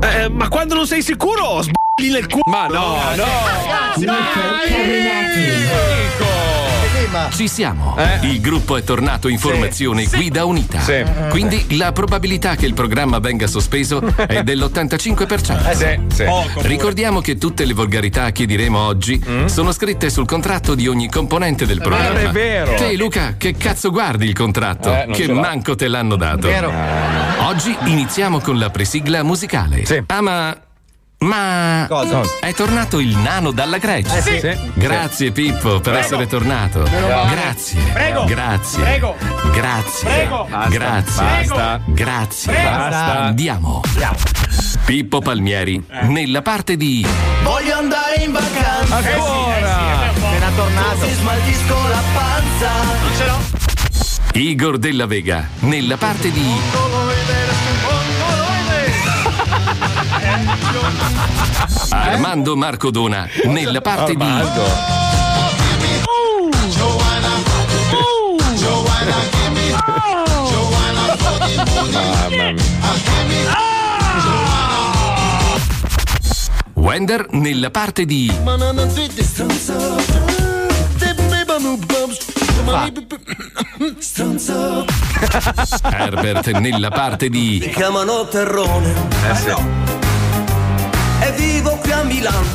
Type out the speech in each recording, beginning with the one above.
Eh, ma quando non sei sicuro, sbagli nel culo. Ma no, no. Ci siamo. Eh? Il gruppo è tornato in formazione guida unita. Sì. Quindi la probabilità che il programma venga sospeso è dell'85%. Eh, sì, sì. Ricordiamo che tutte le volgarità che diremo oggi sono scritte sul contratto di ogni componente del programma. Mm? non è vero. Te, Luca, che cazzo guardi il contratto? Eh, che manco te l'hanno dato. Vero. Oggi iniziamo con la presigla musicale. Sì. Ah, ma. Ma Cosa? è tornato il nano dalla Grecia. Eh, sì. Sì. Grazie Pippo per essere tornato. Grazie. Prego. Grazie. Prego. Grazie. Prego. Grazie. Basta. Grazie. Basta. Andiamo. Pippo Palmieri nella parte di Voglio andare in vacanza. Ancora. Appena tornato. Si smaltisco la panza. Non ce l'ho. Igor della Vega nella parte di Armando Marcodona nella parte di Mamma mia. Wender nella parte di Herbert nella parte di Mi chiamano Terrone. Eh sì. E vivo qui a Milano.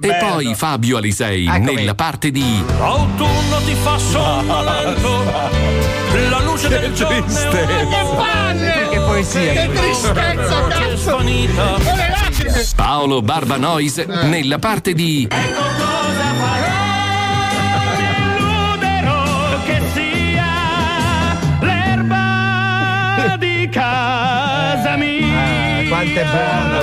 E poi Fabio Alisei nella parte di Autunno ti fa sonnolento. La luce del giorno. Che poesia. Che tristezza, È svanita. Paolo Barbanois nella parte di Illuderò Quanto è buono.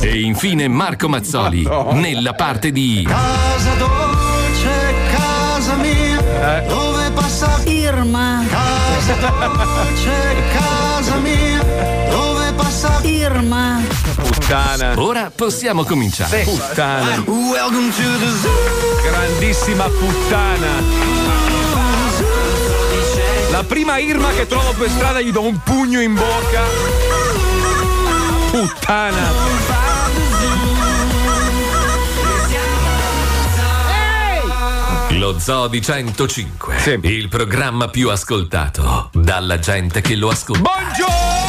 e infine Marco Mazzoli nella parte di Casa dolce, casa mia. Dove passa Irma, casa dolce, casa mia. Dove passa Irma, Puttana. Ora possiamo cominciare. Puttana. Welcome to the zoo. Grandissima puttana. La prima Irma che trovo per strada gli do un pugno in bocca. Puttana. Lo Zoo di 105, Sì. il programma più ascoltato dalla gente che lo ascolta. Buongiorno!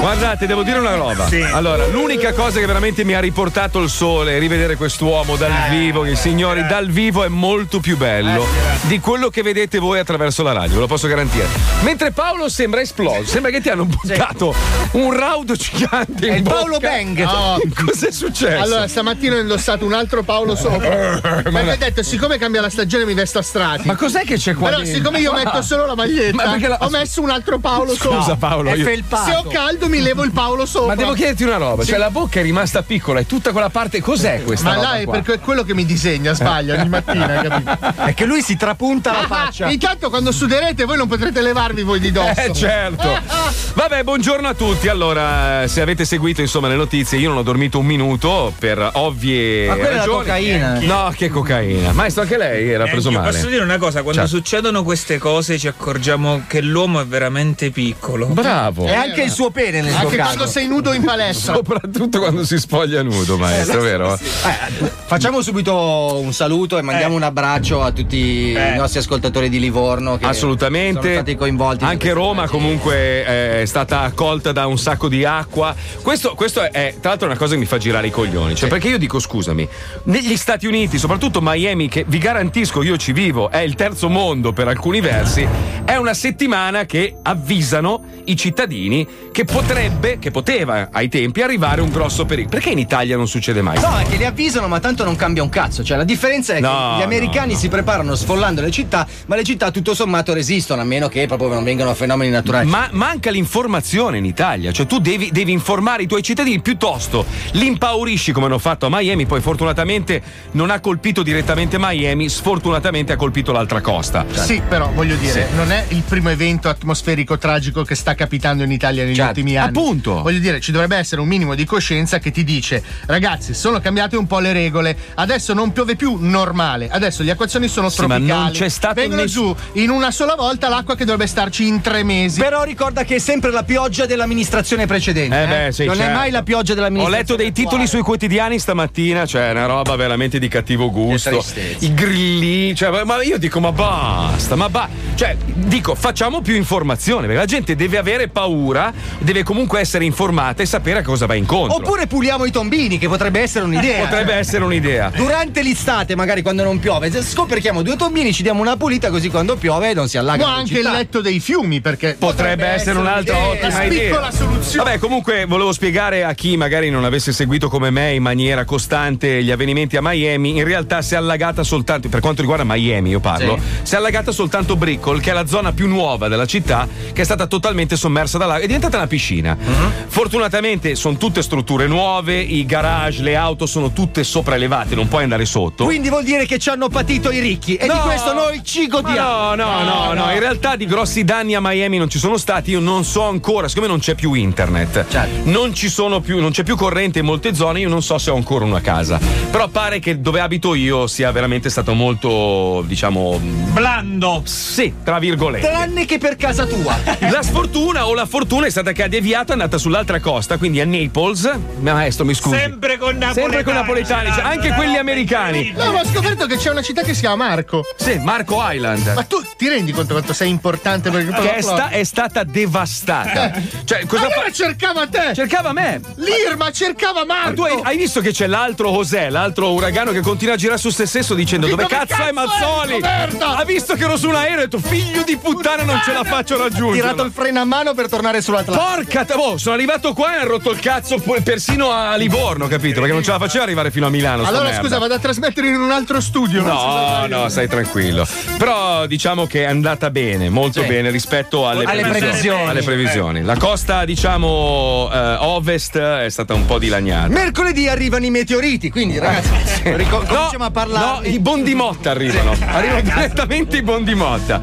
Guardate, devo dire una roba. Allora, l'unica cosa che veramente mi ha riportato il sole è rivedere quest'uomo dal vivo. Il signori dal vivo è molto più bello di quello che vedete voi attraverso la radio, ve lo posso garantire. Mentre Paolo sembra esploso, sembra che ti hanno buttato un raudo gigante in È il bocca. Paolo Bang. Cos'è successo? Allora, stamattina ho indossato un altro Paolo sopra. Perché ho detto, siccome cambia la stagione mi vesto a strati. Ma cos'è che c'è qua Però, siccome io metto solo la maglietta, Ma la- ho messo un altro Paolo Scusa sopra. Paolo, È io- felpato. Se ho caldo mi levo il Paolo sopra. Ma devo chiederti una roba, cioè la bocca è rimasta piccola e tutta quella parte cos'è questa Ma roba là è qua? perché è quello che mi disegna, sbaglia ogni mattina, capito? È che lui si trapunta la faccia. Intanto quando suderete voi non potrete levarvi voi di dosso. Eh certo. Vabbè, buongiorno a tutti. Allora, se avete seguito insomma le notizie, io non ho dormito un minuto per ovvie Ma quella è la ragioni. cocaina. No, che cocaina. Maestro, anche lei era preso Io male. Posso dire una cosa, quando Certo. succedono queste cose ci accorgiamo che l'uomo è veramente piccolo. Bravo. E anche il suo pene nel suo Anche caso. quando sei nudo in palestra. Soprattutto quando si spoglia nudo, maestro, vero? Eh, facciamo subito un saluto e mandiamo un abbraccio a tutti i nostri ascoltatori di Livorno che Assolutamente. sono stati coinvolti. in Anche Roma tragedia. comunque eh, è stata accolta da un sacco di acqua. Questo, questo è, tra l'altro, una cosa che mi fa girare i coglioni. Cioè, perché io dico, scusami, negli Stati Uniti, soprattutto Miami, che vi garantisco io ci vivo, è il terzo mondo per alcuni versi, è una settimana che avvisano i cittadini che potrebbero potrebbe, che poteva ai tempi arrivare un grosso pericolo. Perché in Italia non succede mai? No, è che li avvisano, ma tanto non cambia un cazzo. Cioè, la differenza è No, che gli americani no, no. si preparano sfollando le città, ma le città tutto sommato resistono, a meno che proprio non vengano fenomeni naturali. Ma manca l'informazione in Italia, cioè tu devi, devi informare i tuoi cittadini piuttosto li impaurisci come hanno fatto a Miami, poi fortunatamente non ha colpito direttamente Miami, sfortunatamente ha colpito l'altra costa. Sì, però voglio dire, non è il primo evento atmosferico tragico che sta capitando in Italia negli Certo. ultimi anni. Appunto. Voglio dire, ci dovrebbe essere un minimo di coscienza che ti dice: ragazzi, sono cambiate un po' le regole, adesso non piove più normale, adesso gli acquazzoni sono Sì, ma tropicali. non c'è stato Vengono ness- giù in una sola volta l'acqua che dovrebbe starci in tre mesi. Però ricorda che è sempre la pioggia dell'amministrazione precedente. Eh beh, sì, non è certo. mai la pioggia Ho dell'amministrazione. letto dei titoli sui quotidiani stamattina, cioè una roba veramente di cattivo gusto. I grilli, cioè, ma io dico, ma basta, ma ba- Cioè, dico, facciamo più informazione, perché la gente deve avere paura, deve comunque essere informata e sapere a cosa va incontro. Oppure puliamo i tombini, che potrebbe essere un'idea. Potrebbe essere un'idea. Durante l'estate, magari quando non piove, scoperchiamo due tombini, ci diamo una pulita così quando piove non si allaga. Ma anche il letto dei fiumi, perché Potrebbe essere un'altra ottima La idea. piccola soluzione. Vabbè, comunque volevo spiegare a chi magari non avesse seguito come me in maniera costante gli avvenimenti a Miami. In realtà si è allagata soltanto, per quanto riguarda Miami, io parlo, si è allagata soltanto Brickell, che è la zona più nuova della città, che è stata totalmente sommersa dall'acqua. È diventata una piscina. Fortunatamente sono tutte strutture nuove, i garage, le auto sono tutte sopraelevate, non puoi andare sotto. Quindi vuol dire che ci hanno patito i ricchi e di No. questo noi ci godiamo. No, no, no, no, in realtà di grossi danni a Miami non ci sono stati, io non so ancora, siccome non c'è più internet, Certo. non ci sono più, non c'è più corrente in molte zone, io non so se ho ancora una casa. Però pare che dove abito io sia veramente stato molto, diciamo, Blando. sì, tra virgolette. Tranne che per casa tua. La sfortuna o la fortuna è stata che ha deviato, è andata sull'altra costa, quindi a Naples. Maestro, mi scusi. Sempre con napoletani. Sempre con napoletani, cioè, anche quelli americani. No, ma ho scoperto che c'è una città che si chiama Marco. Sì, Marco Island. Ma tu ti rendi conto quanto sei importante per il Che è, sta- è stata devastata. Cioè, cosa Allora fa? cercava te! Cercava me. L'Irma cercava Ma Marco! tu hai, hai visto che c'è l'altro José, l'altro uragano che continua a girare su se stesso dicendo dove, dove cazzo, cazzo è è Mazzoli? Roberta? Ha visto che ero su un aereo e ha detto figlio di puttana non ce la faccio Ha raggiungere. tirato il freno a mano per tornare sull'Atlantico. Porca t- oh, sono arrivato qua e ha rotto il cazzo persino a Livorno, capito? Perché non ce la faceva arrivare fino a Milano. Allora merda. scusa, vado a trasmettere in un altro studio. No, no, stai tranquillo. Però diciamo che è andata bene, molto Sì. bene rispetto alle, Alle previsioni. Alle previsioni. La costa, diciamo, eh, ovest è stata un po' dilaniata. Mercoledì arrivano i meteoriti, quindi ragazzi, rico- cominciamo a parlare. No, i bondimotta arrivano. Arrivano direttamente i bondimotta.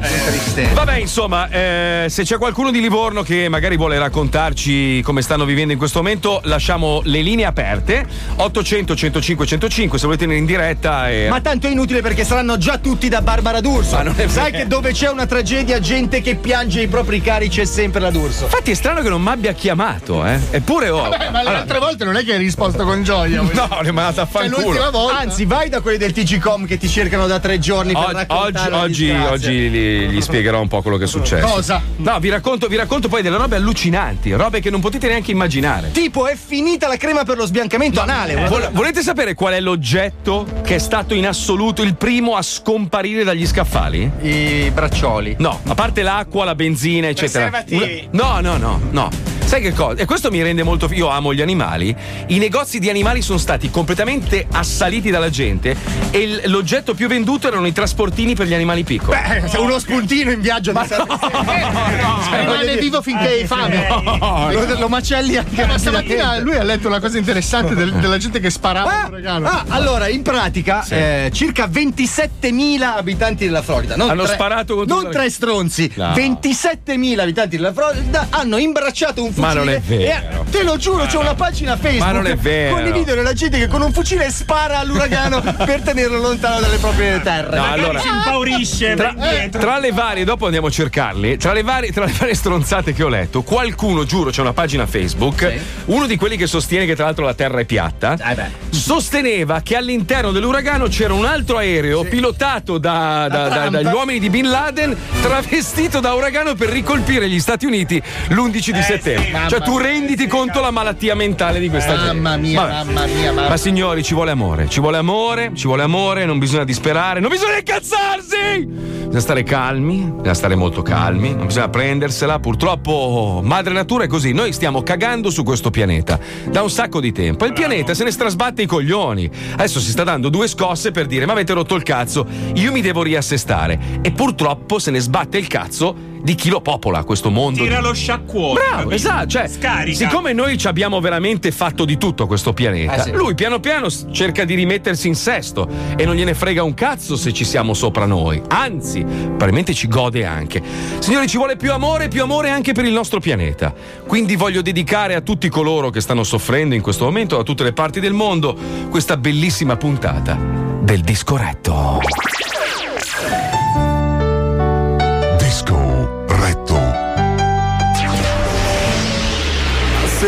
Vabbè, insomma, eh, se c'è qualcuno di Livorno che magari vuole raccontarci come stanno vivendo in questo momento, lasciamo le linee aperte. 800 105 105 se volete venire in diretta. E... Ma tanto è inutile perché saranno già tutti da Barbara D'Urso. Ma non è Sai che dove c'è una tragedia, gente che piange i propri cari c'è sempre la D'Urso. Infatti è strano che non mi abbia chiamato, eh. Eppure ho. Eh, ma le altre volte non è che hai risposto con gioia. No, le ho mandato a dire. È fanculo. l'ultima volta. Anzi, vai da quelli del TG.com che ti cercano da tre giorni per Oggi, raccontare oggi, disgrazia. oggi gli, gli spiegherò un po' quello che è successo. Cosa? No, vi racconto, vi racconto poi delle robe allucinanti, robe che non potete neanche immaginare. Tipo, è finita la crema per lo sbiancamento anale. una- Vol- volete sapere qual è l'oggetto che è stato in assoluto il primo a scomparire dagli scaffali? I braccioli. No, a parte l'acqua, la benzina, eccetera. Preservativi. Una- No, no, no, no. Sai che cosa? E questo mi rende molto. Io amo gli animali. I negozi di animali sono stati completamente assaliti dalla gente e il- l'oggetto più venduto erano i trasportini per gli animali piccoli. Eh, c'è uno spuntino in viaggio di Rimane vivo finché hai fame. Lo, lo macelli anche Ma stamattina lui ha letto una cosa interessante del- della gente che sparava Ah, all'uragano. ah, allora, in pratica, eh, circa 27.000 abitanti della Florida. Non Hanno tre- sparato contro Non tre stronzi. No. 27.000 abitanti della Florida hanno imbracciato un fucile. Ma non è vero. e- te lo giuro, c'è una pagina Facebook. Ma non è vero. Con i video della gente che con un fucile spara all'uragano per tenerlo lontano dalle proprie terre. No, allora- si impaurisce. Tra, indietro. tra le varie, dopo andiamo a cercarli. Tra le varie, tra le varie stronzate che ho letto, qualcuno, giuro, c'è una pagina Facebook. Uno di quelli che sostiene che tra l'altro la Terra è piatta. Eh. Sosteneva che all'interno dell'uragano c'era un altro aereo pilotato da- da- da- dagli uomini di Bin Laden, travestito da uragano per ricolpire gli Stati Uniti l'11 di settembre. mamma cioè, tu renditi conto la malattia mentale di questa gente. Mamma mia, Vabbè. mamma mia, mamma Ma signori, ci vuole amore, ci vuole amore, ci vuole amore, non bisogna disperare, non bisogna incazzarsi! Bisogna stare calmi, bisogna stare molto calmi, non bisogna prendersela. Purtroppo, madre natura è così. Noi stiamo cagando su questo pianeta da un sacco di tempo il pianeta se ne strasbatte i coglioni. Adesso si sta dando due scosse per dire: Ma avete rotto il cazzo, io mi devo riassestare. E purtroppo se ne sbatte il cazzo di chi lo popola questo mondo. Tira di- lo sciacquone. Bravo, capito? esatto. Cioè, Scarica. siccome noi ci abbiamo veramente fatto di tutto questo pianeta, Eh sì. lui piano piano cerca di rimettersi in sesto e non gliene frega un cazzo se ci siamo sopra noi. Anzi, probabilmente ci gode anche. Signori, ci vuole più amore, più amore anche per il nostro pianeta. Quindi voglio dedicare a tutti coloro che stanno soffrendo in questo momento, da tutte le parti del mondo, questa bellissima puntata del discoretto.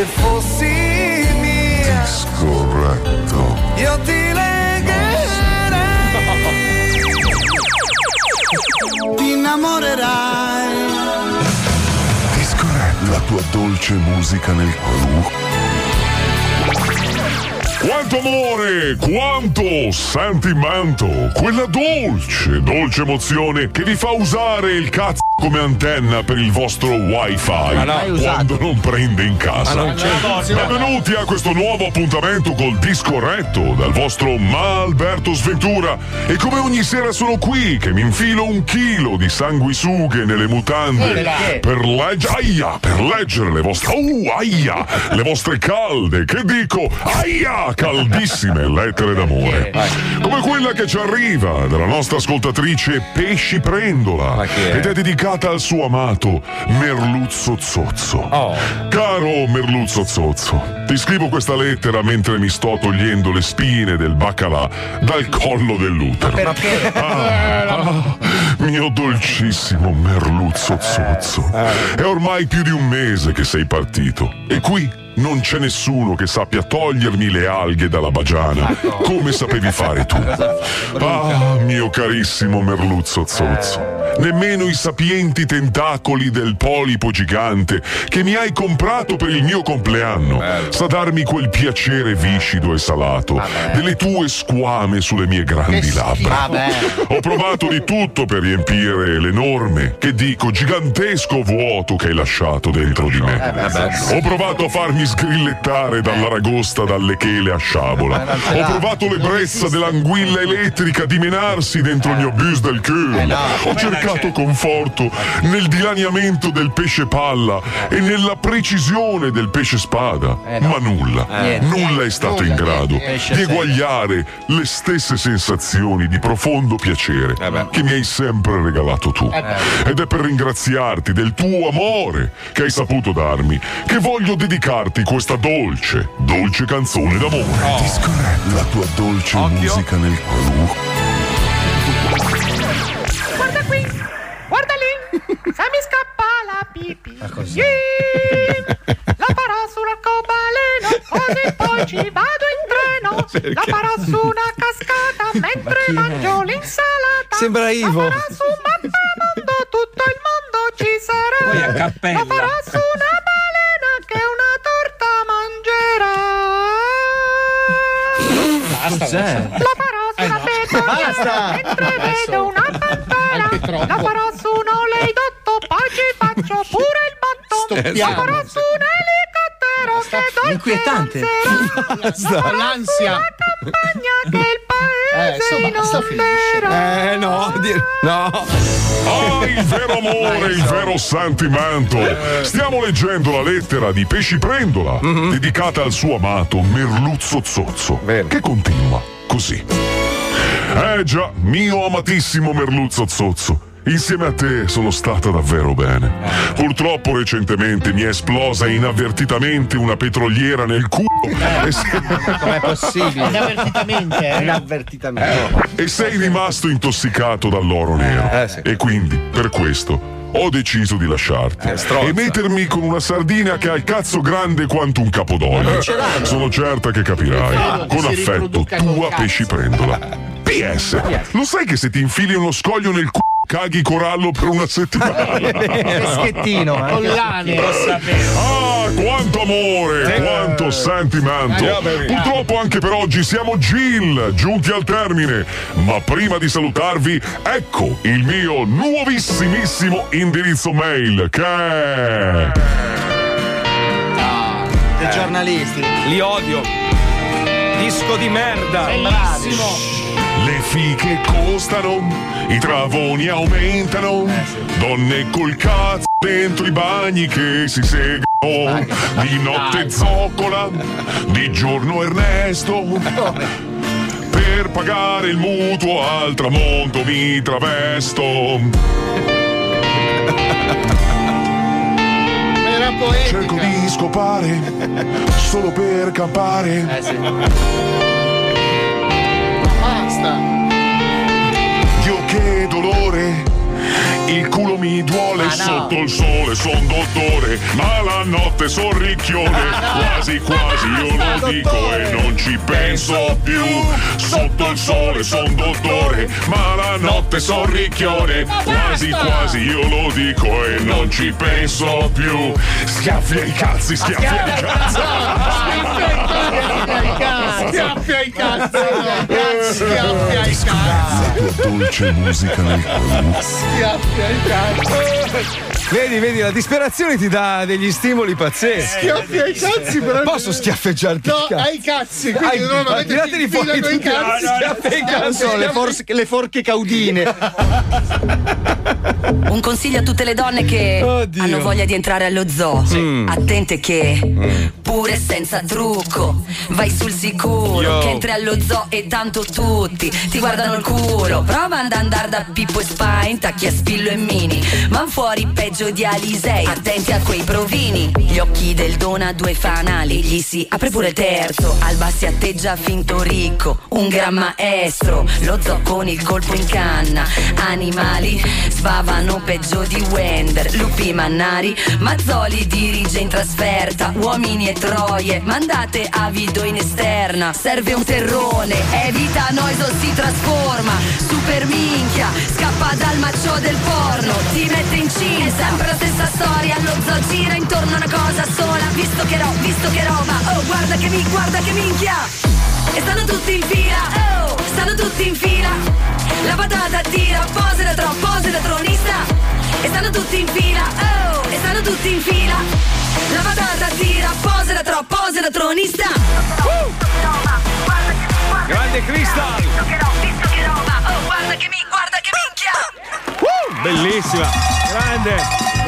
Se fossi mia, Disco retto. io ti legherei. Ti innamorerai. Disco retto. La tua dolce musica nel cuore. Quanto amore, quanto sentimento, quella dolce, dolce emozione che vi fa usare il cazzo come antenna per il vostro wifi quando non prende in casa. Ma non c'è. Benvenuti a questo nuovo appuntamento col disco retto dal vostro Ma Alberto Sventura. E come ogni sera sono qui che mi infilo un chilo di sanguisughe nelle mutande per, legge- aia, per leggere le vostre uh, aia, le vostre calde, che dico, aia, caldissime lettere d'amore. Come quella che ci arriva dalla nostra ascoltatrice Pesci Prendola ed è dedicata al suo amato Merluzzo Zozzo. Oh. Caro Merluzzo Zozzo, ti scrivo questa lettera mentre mi sto togliendo le spine del baccalà dal collo dell'utero. Perché? Ah, ah, mio dolcissimo Merluzzo Zozzo, è ormai più di un mese che sei partito e qui non c'è nessuno che sappia togliermi le alghe dalla bagiana come sapevi fare tu. Ah, mio carissimo Merluzzo Zozzo. Nemmeno i sapienti tentacoli del polipo gigante che mi hai comprato per il mio compleanno sa darmi quel piacere viscido e salato delle tue squame sulle mie grandi labbra. Ho provato di tutto per riempire l'enorme, che dico, gigantesco vuoto che hai lasciato dentro di me. Ho provato a farmi sgrillettare dall'aragosta dalle chele a sciabola. Ho provato l'ebbrezza dell'anguilla elettrica dimenarsi dentro il mio bus del cuore. Ho cercato conforto nel dilaniamento del pesce palla e nella precisione del pesce spada. Ma nulla, nulla è stato in grado di eguagliare le stesse sensazioni di profondo piacere che mi hai sempre regalato tu. Ed è per ringraziarti del tuo amore che hai saputo darmi che voglio dedicarti questa dolce, dolce canzone d'amore. Disco retto. La tua dolce musica nel cuore. Guarda qui, guarda lì, se mi scappa la pipì. Sì, la farò sull'arcobaleno, così poi ci vado in treno. La farò su una cascata mentre mangio l'insalata. Sembra Ivo. La farò su un mappamondo, tutto il mondo ci sarà. Poi a cappella. La farò su una mangerà. Cos'è? La farò su una pettorina mentre vedo una pantera. La farò su un oleidotto, poi ci faccio pure il botto. La farò su un elicottero che dolce Inquietante. lancerà. L'ansia. La campagna che il paese Eh, insomma, basta, inonderà. Eh no, dir- no. Ah, il vero amore, il vero sentimento. Stiamo leggendo la lettera di Pesci Prendola, dedicata al suo amato Merluzzo Zozzo, Bene. che continua così. Eh già, mio amatissimo Merluzzo Zozzo. Insieme a te sono stata davvero bene. Purtroppo recentemente mi è esplosa inavvertitamente una petroliera nel culo e se- Com'è possibile? Inavvertitamente, eh. Inavvertitamente. e sei rimasto intossicato dall'oro nero. Eh, sì. E quindi, per questo, ho deciso di lasciarti Eh, e mettermi con una sardina che ha il cazzo grande quanto un capodoglio. Sono certa che capirai. che Con affetto, tua pesci prendola. PS, lo sai che se ti infili uno scoglio nel c***o caghi corallo per una settimana. Freschettino, eh. Collane. Ah, quanto amore, quanto sentimento. Purtroppo anche per oggi siamo Jill, giunti al termine. Ma prima di salutarvi, ecco il mio nuovissimissimo indirizzo mail che è... Dei giornalisti. Li odio. Disco di merda. Le fiche costano, i travoni aumentano, donne col cazzo dentro i bagni che si segano, di notte zoccola, di giorno Ernesto. Per pagare il mutuo al tramonto mi travesto. Cerco di scopare solo per campare. Eh sì. Che dolore, il culo mi duole no. sotto il sole, son dottore, ma la notte son ricchione, quasi quasi io lo dico e non ci penso più. Sotto il sole son dottore, ma la notte son ricchione, quasi quasi io lo dico e non ci penso più. Schiaffi ai cazzi, schiaffi ai cazzi. Schiaffi ai cazzi. Schiaffi ai cazzi. La tua dolce musica nel cuore. Schiaffi ai cazzi. Vedi, vedi, la disperazione ti dà degli stimoli pazzeschi. Schiaffi ai cazzi, però. Posso schiaffeggiarti No, cazzo? ai cazzi. Quindi Ai- normalmente tirateli ti infilano fuori i tutti. cazzi. Schiaffi ai cazzi. Sono le, forse- le forche caudine. Un consiglio a tutte le donne che Oddio. hanno voglia di entrare allo zoo. Mm. Attente che, pure senza trucco, vai sul sicuro. Yo. Che entri allo zoo e tanto tutti ti guardano il culo. Prova ad andare da Pippo e Spine, tacchi a spillo e mini. Van fuori peggio di Alisei. Attenti a quei provini. Gli occhi del dona due fanali. Gli si apre pure il terzo. Alba si atteggia finto ricco. Un gran maestro. Lo zoo con il colpo in canna. Animali sbavano peggio di Wender. Lupi mannari. Mazzoli dirige in trasferta. Uomini e troie. Mandate avido in esterna. Serve un terrone. Evita noiso si trasforma. Super minchia. Scappa dal maccio del porno. Ti mette incinta. Sempre la stessa storia. Lo zoo gira intorno a una cosa sola. Visto che ro, visto che roba. Oh, guarda che mi, guarda che minchia. E stanno tutti in fila. Oh, stanno tutti in fila. La patata tira, pose da tro, pose da tronista. E stanno tutti in fila. Oh, e stanno tutti in fila. La patata tira, pose da tro, pose da tronista. Grande Crystal. Visto che ro, visto che roba. Oh, guarda che mi, guarda che minchia. Bellissima, grande,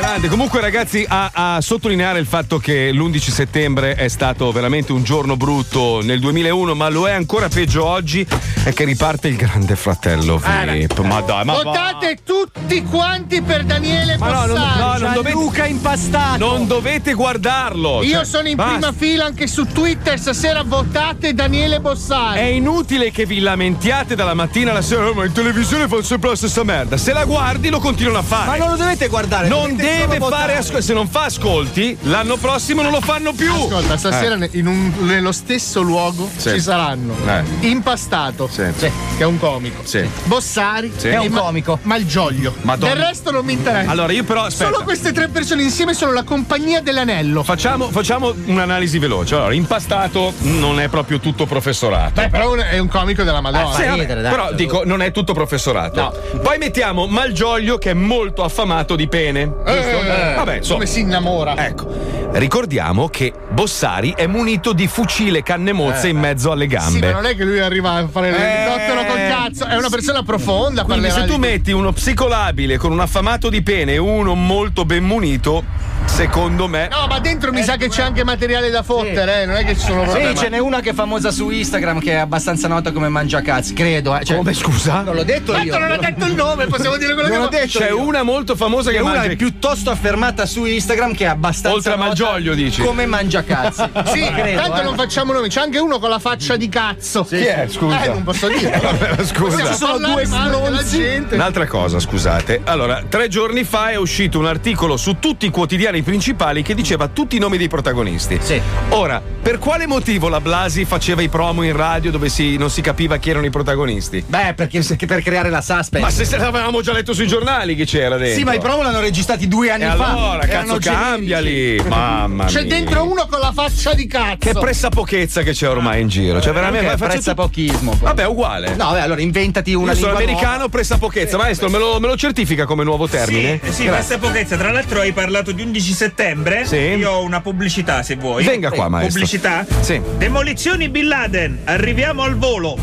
grande. Comunque, ragazzi, a, a sottolineare il fatto che l'11 settembre è stato veramente un giorno brutto nel 2001, ma lo è ancora peggio oggi. È che riparte il grande fratello VIP. Ma dai, ma va. Votate tutti quanti per Daniele Ma no, non, Bossari. no, non dovete, Luca impastato. non dovete guardarlo. Io cioè, sono in basta. prima fila anche su Twitter. Stasera votate Daniele Bossari. È inutile che vi lamentiate dalla mattina alla sera, "Oh, ma in televisione fanno sempre la stessa merda. Se la guardi lo continuano a fare. Ma non lo dovete guardare. non dovete deve fare ascolti. Se non fa ascolti, l'anno prossimo non lo fanno più. Ascolta, stasera Eh. un- nello stesso luogo Sì. ci saranno Eh. Impastato, Sì. che è un comico, Sì. Bossari, Sì. e È un Ma- comico. Malgioglio. Madonna. Del resto non mi interessa. Allora, io però aspetta. Solo queste tre persone insieme sono la compagnia dell'anello. Facciamo, facciamo un'analisi veloce. Allora, impastato non è proprio tutto professorato. Beh, però è un comico della Madonna. Sì, vabbè, ridere, dai. però dico, non è tutto professorato. Poi mettiamo Malgioglio che è molto affamato di pene. Giusto? Eh, Vabbè, insomma. come si innamora. Ecco, ricordiamo che Bossari è munito di fucile canne mozze in mezzo alle Sì, ma gambe. non è che lui arriva a fare Eh, l'elicottero col cazzo, è una persona profonda. Quindi se tu metti uno psicolabile con un affamato di pene e uno molto ben munito, secondo me... No, ma dentro mi sa che c'è anche materiale da fottere, eh, non è che ci sono Sì, problemi. ce n'è una che è famosa su Instagram che è abbastanza nota come mangiacazzi, credo. Eh. Cioè, Come scusa? Non l'ho detto io. Tanto non ho detto il nome, possiamo dire quello Non che ho detto C'è io. una molto famosa Che che una mangia è piuttosto affermata su Instagram che è abbastanza Oltre a Malgioglio, dici? come mangiacazzi. Sì, credo, tanto eh. non facciamo nomi, c'è anche uno con la faccia di cazzo. Chi è, scusa? Eh, non posso dire. Vabbè, scusa. Ci sono due gente. Un'altra cosa, scusate. Allora, tre giorni fa è uscito un articolo su tutti i quotidiani televisioni principali che diceva tutti i nomi dei protagonisti. Sì. Ora, per quale motivo la Blasi faceva i promo in radio dove si- non si capiva chi erano i protagonisti? Beh, perché per creare la suspense. Ma se se l'avevamo già letto sui giornali che c'era dentro. Sì, ma i promo l'hanno registrati due anni E fa. allora, Erano cazzo, cambiali. Mamma C'è mia. dentro uno con la faccia di cazzo. Che pressapochezza che c'è ormai in giro. Cioè, veramente. Anche faccio pressapochismo. Vabbè, uguale. No, beh, allora inventati una Io sono americano, pressapochezza. Maestro, me lo, me lo certifica come nuovo termine? Sì, sì, Grazie. questa pochezza. Tra l'altro hai parlato di 11 settembre. Sì. Io ho una pubblicità se vuoi. Venga qua, maestro. Pubblicità? Sì. Demolizioni Bin Laden, arriviamo al volo.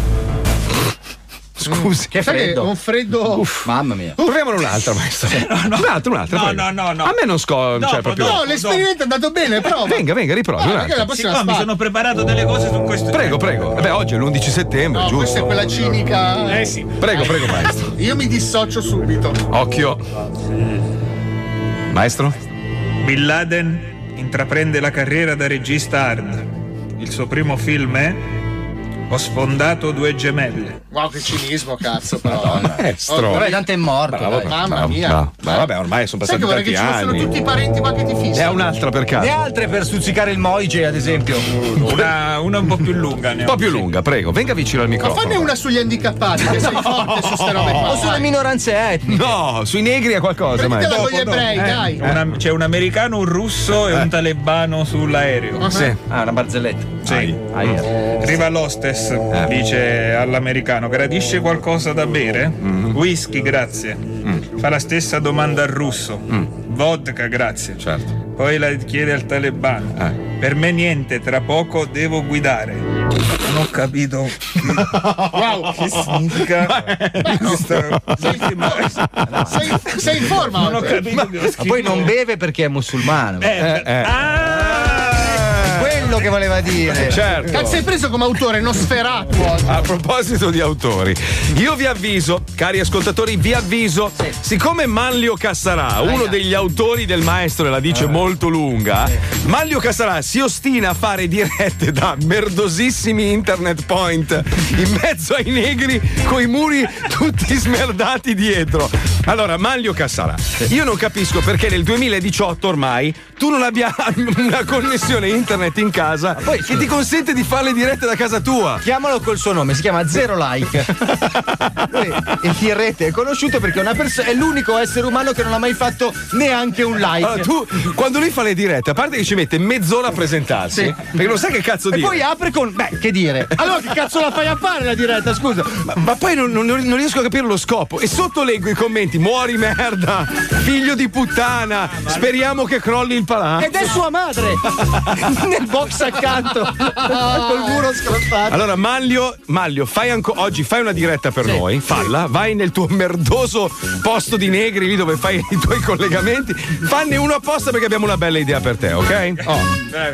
Scusi. Che freddo. un freddo. Mamma mia. Proviamone un altro, maestro. Un altro, un altro. No, prego. no, no, no. A me non sco. Dopo, cioè, proprio. No, l'esperimento è andato bene, però. Venga, venga, riprovi. Ah, la prossima Siccome mi sono preparato delle cose su questo. Prego, prego. Beh, oggi è l'11 settembre, No, questa è giusto? quella cinica. Eh sì. Prego, prego, maestro. Io mi dissocio subito. Occhio. Maestro? Bin Laden intraprende la carriera da regista hard. Il suo primo film è Ho sfondato due gemelle. Wow, che cinismo, cazzo, però. Maestro. Però tanto è morto. Bravo, dai. Mamma bravo, mia. bravo. Ma vabbè, ormai sono Sai passati che vorrei che tanti ci fossero anni. tutti i parenti qua che ti Ne ha un'altra per caso. Ne altre per stuzzicare il Moige, ad esempio. Una, una un po' più lunga. Ne Un po' più lunga, prego. Venga vicino al Ma microfono. fanne una sugli handicappati, che sei forte su ste robe qua. O sulle dai. minoranze etniche. No, sui negri è qualcosa, Prenditela con gli ebrei, dai. Una- c'è un americano, un russo e un talebano sull'aereo. Sì. Ah, una barzelletta. Sì. Arriva l'hostess, dice all'americano: gradisce qualcosa da bere? Whisky, grazie. Fa la stessa domanda al russo. Vodka, grazie. Certo. Poi la chiede al talebano. Per me niente, tra poco devo guidare. Non ho capito Wow. che significa. questa- Sei, sei in forma Non ho capito Ma poi non beve perché è musulmano. Eh, eh. Ah! Quello che voleva dire. Certo. Cazzo hai preso come autore Nosferatu. A proposito di autori, io vi avviso, cari ascoltatori, vi avviso, siccome Manlio Cassarà, uno degli autori del maestro e la dice molto lunga, Manlio Cassarà si ostina a fare dirette da merdosissimi internet point in mezzo ai negri coi muri tutti smerdati dietro. Allora, Manlio Cassarà, io non capisco perché nel 2018 ormai tu non abbia una connessione internet in casa che ti consente di fare le dirette da casa tua. Chiamalo col suo nome, si chiama Zero Like. Lui in rete è conosciuto perché perso- è l'unico essere umano che non ha mai fatto neanche un like. Allora, tu, quando lui fa le dirette, a parte che ci mette mezz'ora a presentarsi, Sì. perché non sai che cazzo e dire. poi apre con. Beh, che dire? Allora che cazzo la fai a fare la diretta? Scusa. ma, ma poi non, non- non riesco a capire lo scopo. E sotto leggo i commenti: muori merda, figlio di puttana, speriamo che crolli il palazzo. Ed è sua madre! Nel box accanto, col muro scrostato. Allora, Maglio, Maglio fai anco- oggi fai una diretta per noi, falla, vai nel tuo merdoso posto di negri lì dove fai i tuoi collegamenti, fanne uno apposta perché abbiamo una bella idea per te, ok? Oh,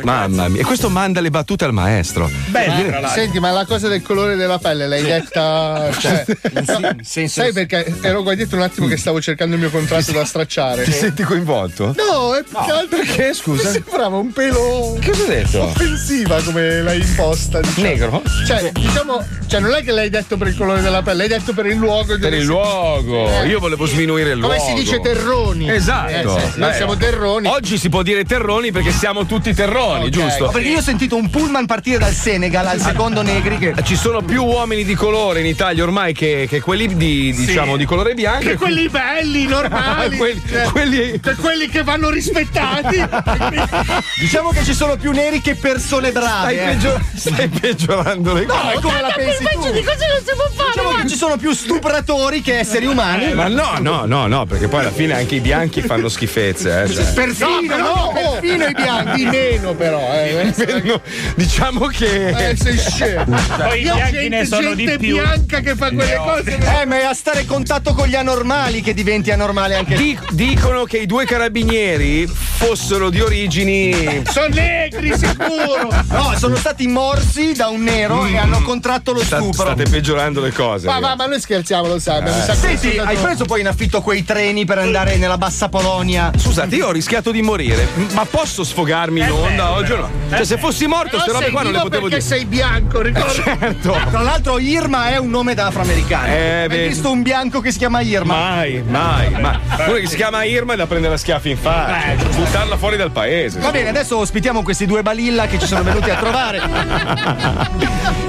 mamma mia, e questo manda le battute al maestro. Eh, Senti, ma la cosa del colore della pelle l'hai detta. Cioè, no, sai perché ero qua dietro un attimo che stavo cercando il mio contratto da stracciare. Ti senti coinvolto? No, è più che altro Perché, scusa? Mi sembrava un pelo. Che cosa hai detto? Offensiva come l'hai imposta. Diciamo. Negro? Cioè, diciamo, cioè, non è che l'hai detto per il colore della pelle, l'hai detto per il luogo. Per il si- luogo, Eh. io volevo sminuire il Come luogo. si dice terroni. Esatto. Eh, sì, noi siamo terroni. Oggi si può dire terroni perché siamo tutti terroni, Ok. giusto? No, perché io ho sentito un pullman partire dal Senegal al secondo negri che. Ci sono più uomini di colore in Italia ormai che, che quelli di, diciamo, di colore bianco. Che quelli belli, normali. Quelli- cioè, quelli- che quelli che vanno rispettati. Diciamo che ci sono più neri che persone brave. Stai, eh. peggio- stai peggiorando le No, cose. è come la pensi tu. così non si può fare. Diciamo che ci sono più stupratori che esseri umani. Ma no, no, no, no, perché poi alla fine anche i bianchi fanno schifezze. Eh, cioè. Perfino, no, perfino i bianchi, meno però. Eh. No, diciamo che. Eh, sei scemo. Poi i Io bianchi gente, ne sono di gente più. bianca che fa quelle cose. Eh, ma è a stare in contatto con gli anormali che diventi anormale anche tu. Di- dicono che i due carabinieri fossero di origini. Sono negri, sicuro. Sicuro. No, sono stati morsi da un nero e hanno contratto lo Sta- stupro. state peggiorando le cose. Ma, ma, ma noi scherziamo, lo sai. Eh. Senti, hai preso poi in affitto quei treni per andare nella bassa Polonia? Scusate, io ho rischiato di morire, ma posso sfogarmi in onda oggi o no? Cioè, se fossi morto, Però queste robe sei qua non le potevo perché dire. sei bianco, ricorda. Certo. Tra l'altro Irma è un nome da afroamericano. Eh, Hai visto un bianco che si chiama Irma? Mai, mai, ma uno che si chiama Irma è da prendere a schiaffi in faccia, buttarla fuori dal paese. Va bene, adesso ospitiamo questi due balilla che ci sono venuti a trovare.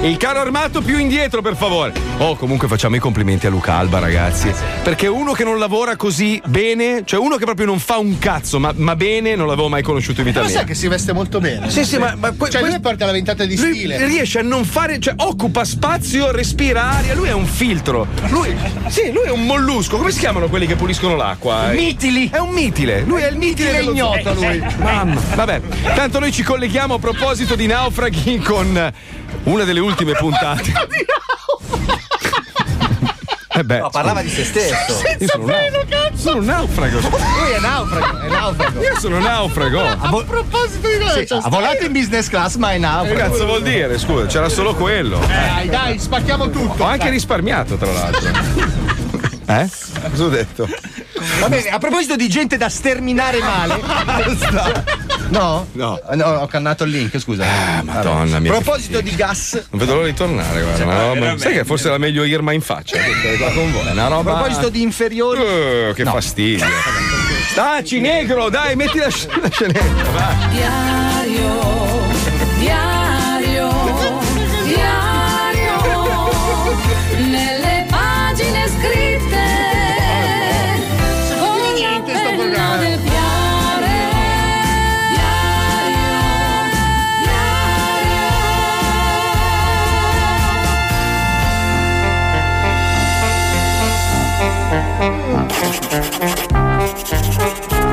Il carro armato più indietro, per favore. Oh, comunque facciamo i complimenti a Luca Alba, ragazzi. Perché uno che non lavora così bene, cioè uno che proprio non fa un cazzo, ma, ma bene, non l'avevo mai conosciuto in vita mia. sai che si veste molto bene. Sì, sì, ma, ma que- Cioè, que- lui porta la ventata di lui stile. riesce a non fare, cioè occupa spazio, respira aria, lui è un filtro. Lui, sì, lui è un mollusco. Come si chiamano quelli che puliscono l'acqua? Mitili. È un mitile. Lui è il mitile, Mitile dello ignoto, lui. Mamma, vabbè. Tanto noi ci colleghiamo a proposito di naufraghi con una delle ultime puntate. Eh beh, No, parlava di se stesso. io sono un, nau- sono un naufrago. Lui è naufrago, è naufrago. Io sono un naufrago. A, vo- A proposito di cosa? sì, ha volato in business class, ma è Che naufrago. cazzo vuol dire? Scusa, c'era solo quello. Dai, dai, spacchiamo tutto. Ho anche risparmiato, tra l'altro. Eh? Cosa ho detto? Va bene, a proposito di gente da sterminare male. No? No. Eh, no, ho cannato il link, scusa. Ah, madonna A mia. proposito di gas, Non vedo l'ora di tornare, guarda. una roba- Sai che forse era meglio Irma in faccia. È Una a roba. proposito di inferiori. Eh, che fastidio. Staci negro, dai, metti la, sc- la scenetta, vai. Diario,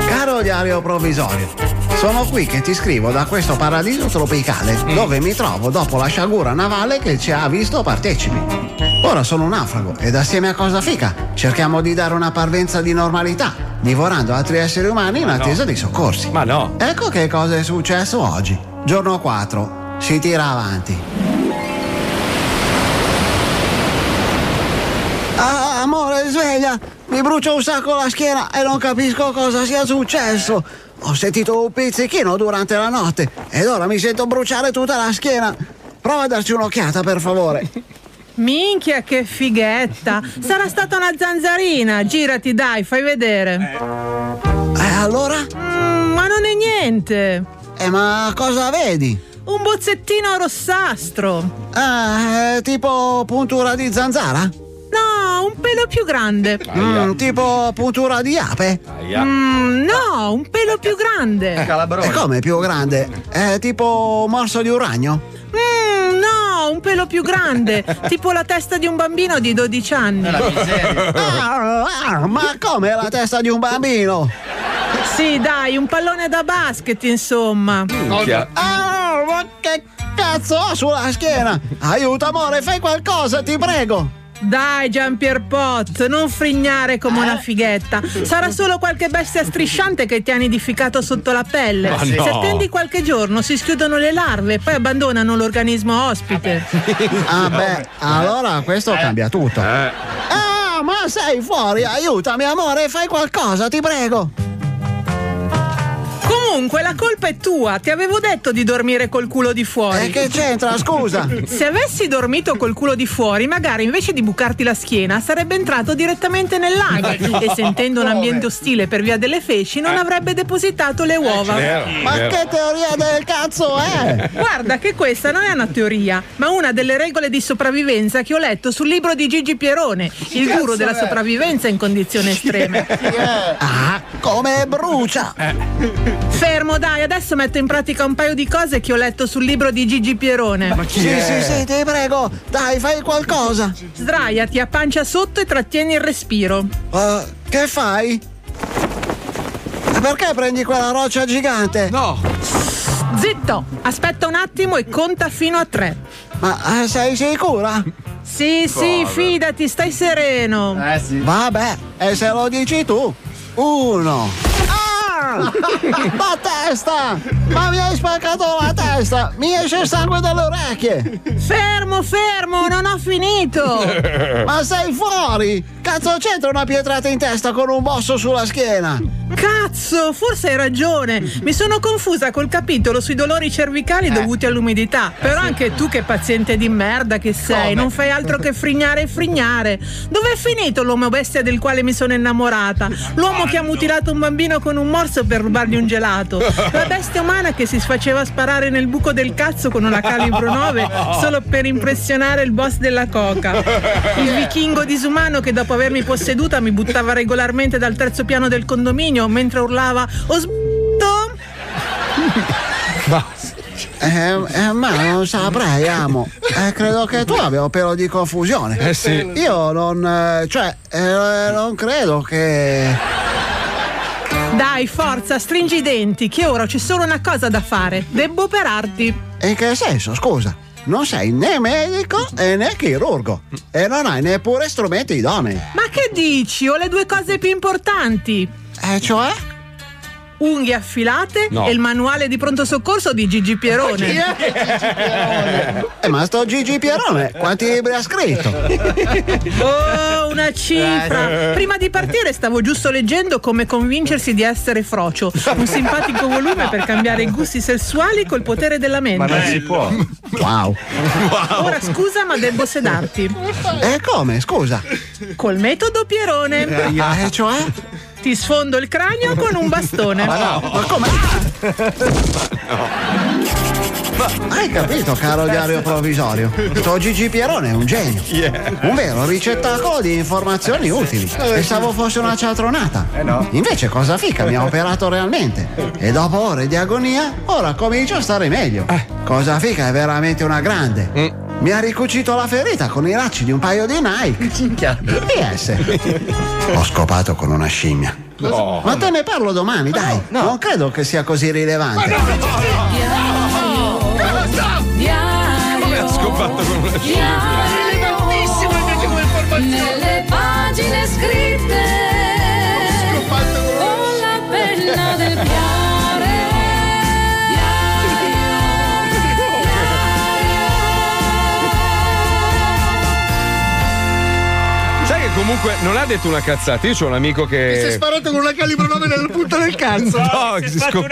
Caro diario provvisorio, sono qui che ti scrivo da questo paradiso tropicale dove mi trovo dopo la sciagura navale che ci ha visto partecipi. Ora sono un naufrago ed assieme a Cosa Fica cerchiamo di dare una parvenza di normalità, divorando altri esseri umani in attesa di soccorsi. Ma no. Ecco che cosa è successo oggi. Giorno 4. Si tira avanti. Sveglia! Mi brucia un sacco la schiena e non capisco cosa sia successo. Ho sentito un pizzichino durante la notte ed ora mi sento bruciare tutta la schiena. Prova a darci un'occhiata, per favore. Minchia, che fighetta! Sarà stata una zanzarina. Girati, dai, fai vedere. Eh, allora? Mm, ma non è niente. Eh, ma cosa vedi? Un bozzettino rossastro. Ah, è tipo puntura di zanzara? No, un pelo più grande. Mm, tipo puntura di ape? Mm, no, un pelo più grande. E come più grande? È tipo morso di un ragno? Mm, no, un pelo più grande. tipo la testa di un bambino di 12 anni. Ah, ah, ma come la testa di un bambino? Sì, dai, un pallone da basket, insomma. Minchia. Ah, ma che cazzo ho sulla schiena? Aiuto amore, fai qualcosa, ti prego. Dai Giampier Pot, non frignare come Eh? una fighetta. Sarà solo qualche bestia strisciante che ti ha nidificato sotto la pelle. Ma Se no. attendi qualche giorno si schiudono le larve e poi abbandonano l'organismo ospite. Ah beh, allora questo cambia tutto. Ah, ma sei fuori, aiutami amore, fai qualcosa, ti prego. Comunque la colpa è tua, ti avevo detto di dormire col culo di fuori. E che c'entra, scusa? Se avessi dormito col culo di fuori, magari invece di bucarti la schiena sarebbe entrato direttamente nel lago e sentendo un ambiente ostile per via delle feci non avrebbe depositato le uova. Ma che teoria del cazzo è? Guarda che questa non è una teoria, ma una delle regole di sopravvivenza che ho letto sul libro di Gigi Pierone, il guru della è? sopravvivenza in condizioni estreme. Ah, come brucia. Fermo, dai, adesso metto in pratica un paio di cose che ho letto sul libro di Gigi Pierone. Sì, sì, sì, ti prego, dai, fai qualcosa. Sdraiati a pancia sotto e trattieni il respiro. Uh, che fai? Perché prendi quella roccia gigante? No. Zitto, aspetta un attimo e conta fino a tre. Ma eh, sei sicura? Sì, sì, fidati, stai sereno. Vabbè, e se lo dici tu? Uno. La testa! Ma mi hai spaccato la testa! Mi esce il sangue dalle orecchie! Fermo, fermo, non ho finito! Ma sei fuori! Cazzo c'entra una pietrata in testa con un bosso sulla schiena? Cazzo, forse hai ragione. Mi sono confusa col capitolo sui dolori cervicali dovuti all'umidità. Però anche tu che paziente di merda che sei, non fai altro che frignare e frignare. Dov'è finito l'uomo bestia del quale mi sono innamorata? L'uomo che ha mutilato un bambino con un morso per rubargli un gelato. La bestia umana che si sfaceva sparare nel buco del cazzo con una calibro 9 solo per impressionare il boss della coca. Il vichingo disumano che dopo avermi posseduta mi buttava regolarmente dal terzo piano del condominio mentre urlava Ho sbatto! Eh, eh, ma non saprei, amo. Eh, credo che tu abbia un pelo di confusione. Eh sì. Io non. eh, cioè, eh, non credo che. Dai, forza, stringi i denti, che ora c'è solo una cosa da fare. Debbo operarti. In che senso, scusa? Non sei né medico e né chirurgo. E non hai neppure strumenti idonei. Ma che dici? Ho le due cose più importanti. E cioè? Unghie affilate No. e il manuale di pronto soccorso di Gigi Pierone. Eh, ma sto Gigi Pierone, quanti libri ha scritto? Oh, una cifra! Prima di partire stavo giusto leggendo come convincersi di essere frocio. Un simpatico volume per cambiare i gusti sessuali col potere della mente. può. Wow. Ora scusa, ma devo sedarti. E come, scusa? Col metodo Pierone. Eh, cioè? Ti sfondo il cranio con un bastone. Ma no, ma come? Ma hai capito, caro diario provvisorio? Sto Gigi Pierone è un genio. Un vero ricettacolo di informazioni utili. Pensavo fosse una cialtronata. Invece cosa fica mi ha operato realmente. E dopo ore di agonia, ora comincio a stare meglio. Cosa fica è veramente una grande. Mi ha ricucito la ferita con i lacci di un paio di Nike. PS. Ho scopato con una scimmia. No. Ma te ne parlo domani, dai. Non credo che sia così rilevante. Come ha scopato con una Rilevantissimo invece come informazione. Comunque non ha detto una cazzata. Io ho un amico che. Si è sparato con una calibro 9 nel punto del cazzo. No, che si scop-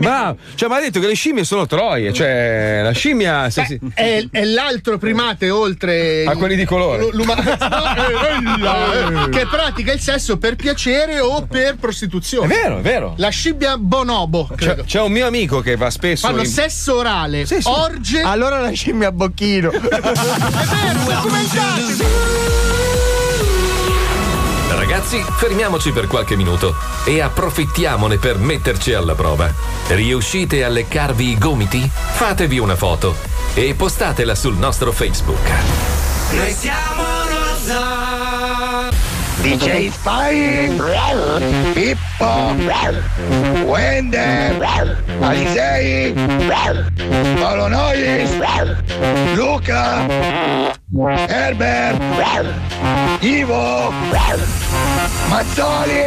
Ma, cioè, mi ha detto che le scimmie sono troie. Cioè, la scimmia. se si- È, è l'altro primate oltre A quelli di colore. l'uma- No, eh, che pratica il sesso per piacere o per prostituzione. È vero, è vero. La scimmia bonobo. C'è, c'è un mio amico che va spesso. Fanno in- sesso orale, Sì, sì. orge. Allora la scimmia a bocchino. Ragazzi, fermiamoci per qualche minuto e approfittiamone per metterci alla prova. Riuscite a leccarvi i gomiti? Fatevi una foto e postatela sul nostro Facebook. Noi siamo Rosa. DJ Spy, Pippo, Wende, Alisei, Paolo Nois, Luca, Herbert, Ivo, Mazzoli.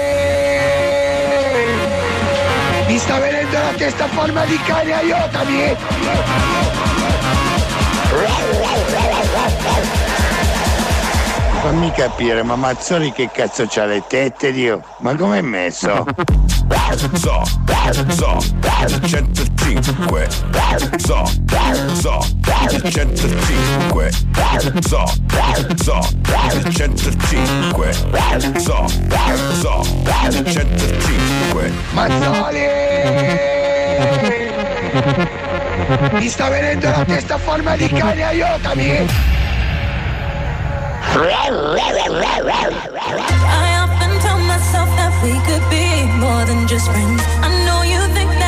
Mi sta venendo la testa a forma di cane, aiutami! Fammi capire, ma Mazzoli che cazzo c'ha le tette, Dio? Ma com'è messo? So, so, 105. So, so, 105. So, so, 105. So, so, 105. Mazzoli! Mi sta venendo la testa a forma di cane, aiutami! I often tell myself that we could be more than just friends. I know you think that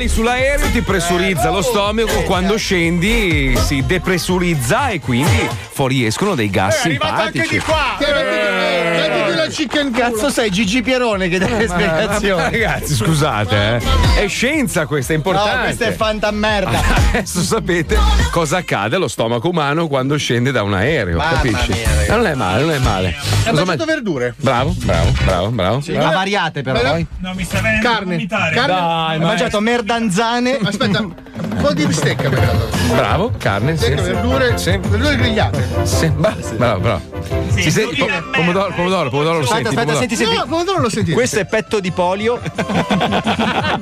sali sull'aereo ti pressurizza lo stomaco, quando scendi si depressurizza e quindi fuoriescono dei gas simpatici. Mettiti la chicken Cazzo sei Gigi Pierone che dà le ma- spiegazioni. ragazzi, scusate, eh. È scienza questa, è importante. No, questa è fanta merda. Adesso sapete cosa accade allo stomaco umano quando scende da un aereo, Mamma capisci? mia, non è male, non è male. Cosa mangiato ma- verdure? Bravo, bravo, bravo, bravo. Sì, bravo. ma variate però. Poi. No, mi sta venendo Carne. vomitare. Carne. Dai, Ho ma- mangiato merdanzane. Aspetta, un po' di bistecca per caso. Bravo, carne, sì. Bistecca, verdure, Sì. verdure grigliate. Sì, bravo, bravo, bravo. Si sente- po- pomodoro, pomodoro, pomodoro, lo Aspetta, senti? aspetta, pomodoro. senti, senti. No, pomodoro lo sentite. Questo è petto di polio.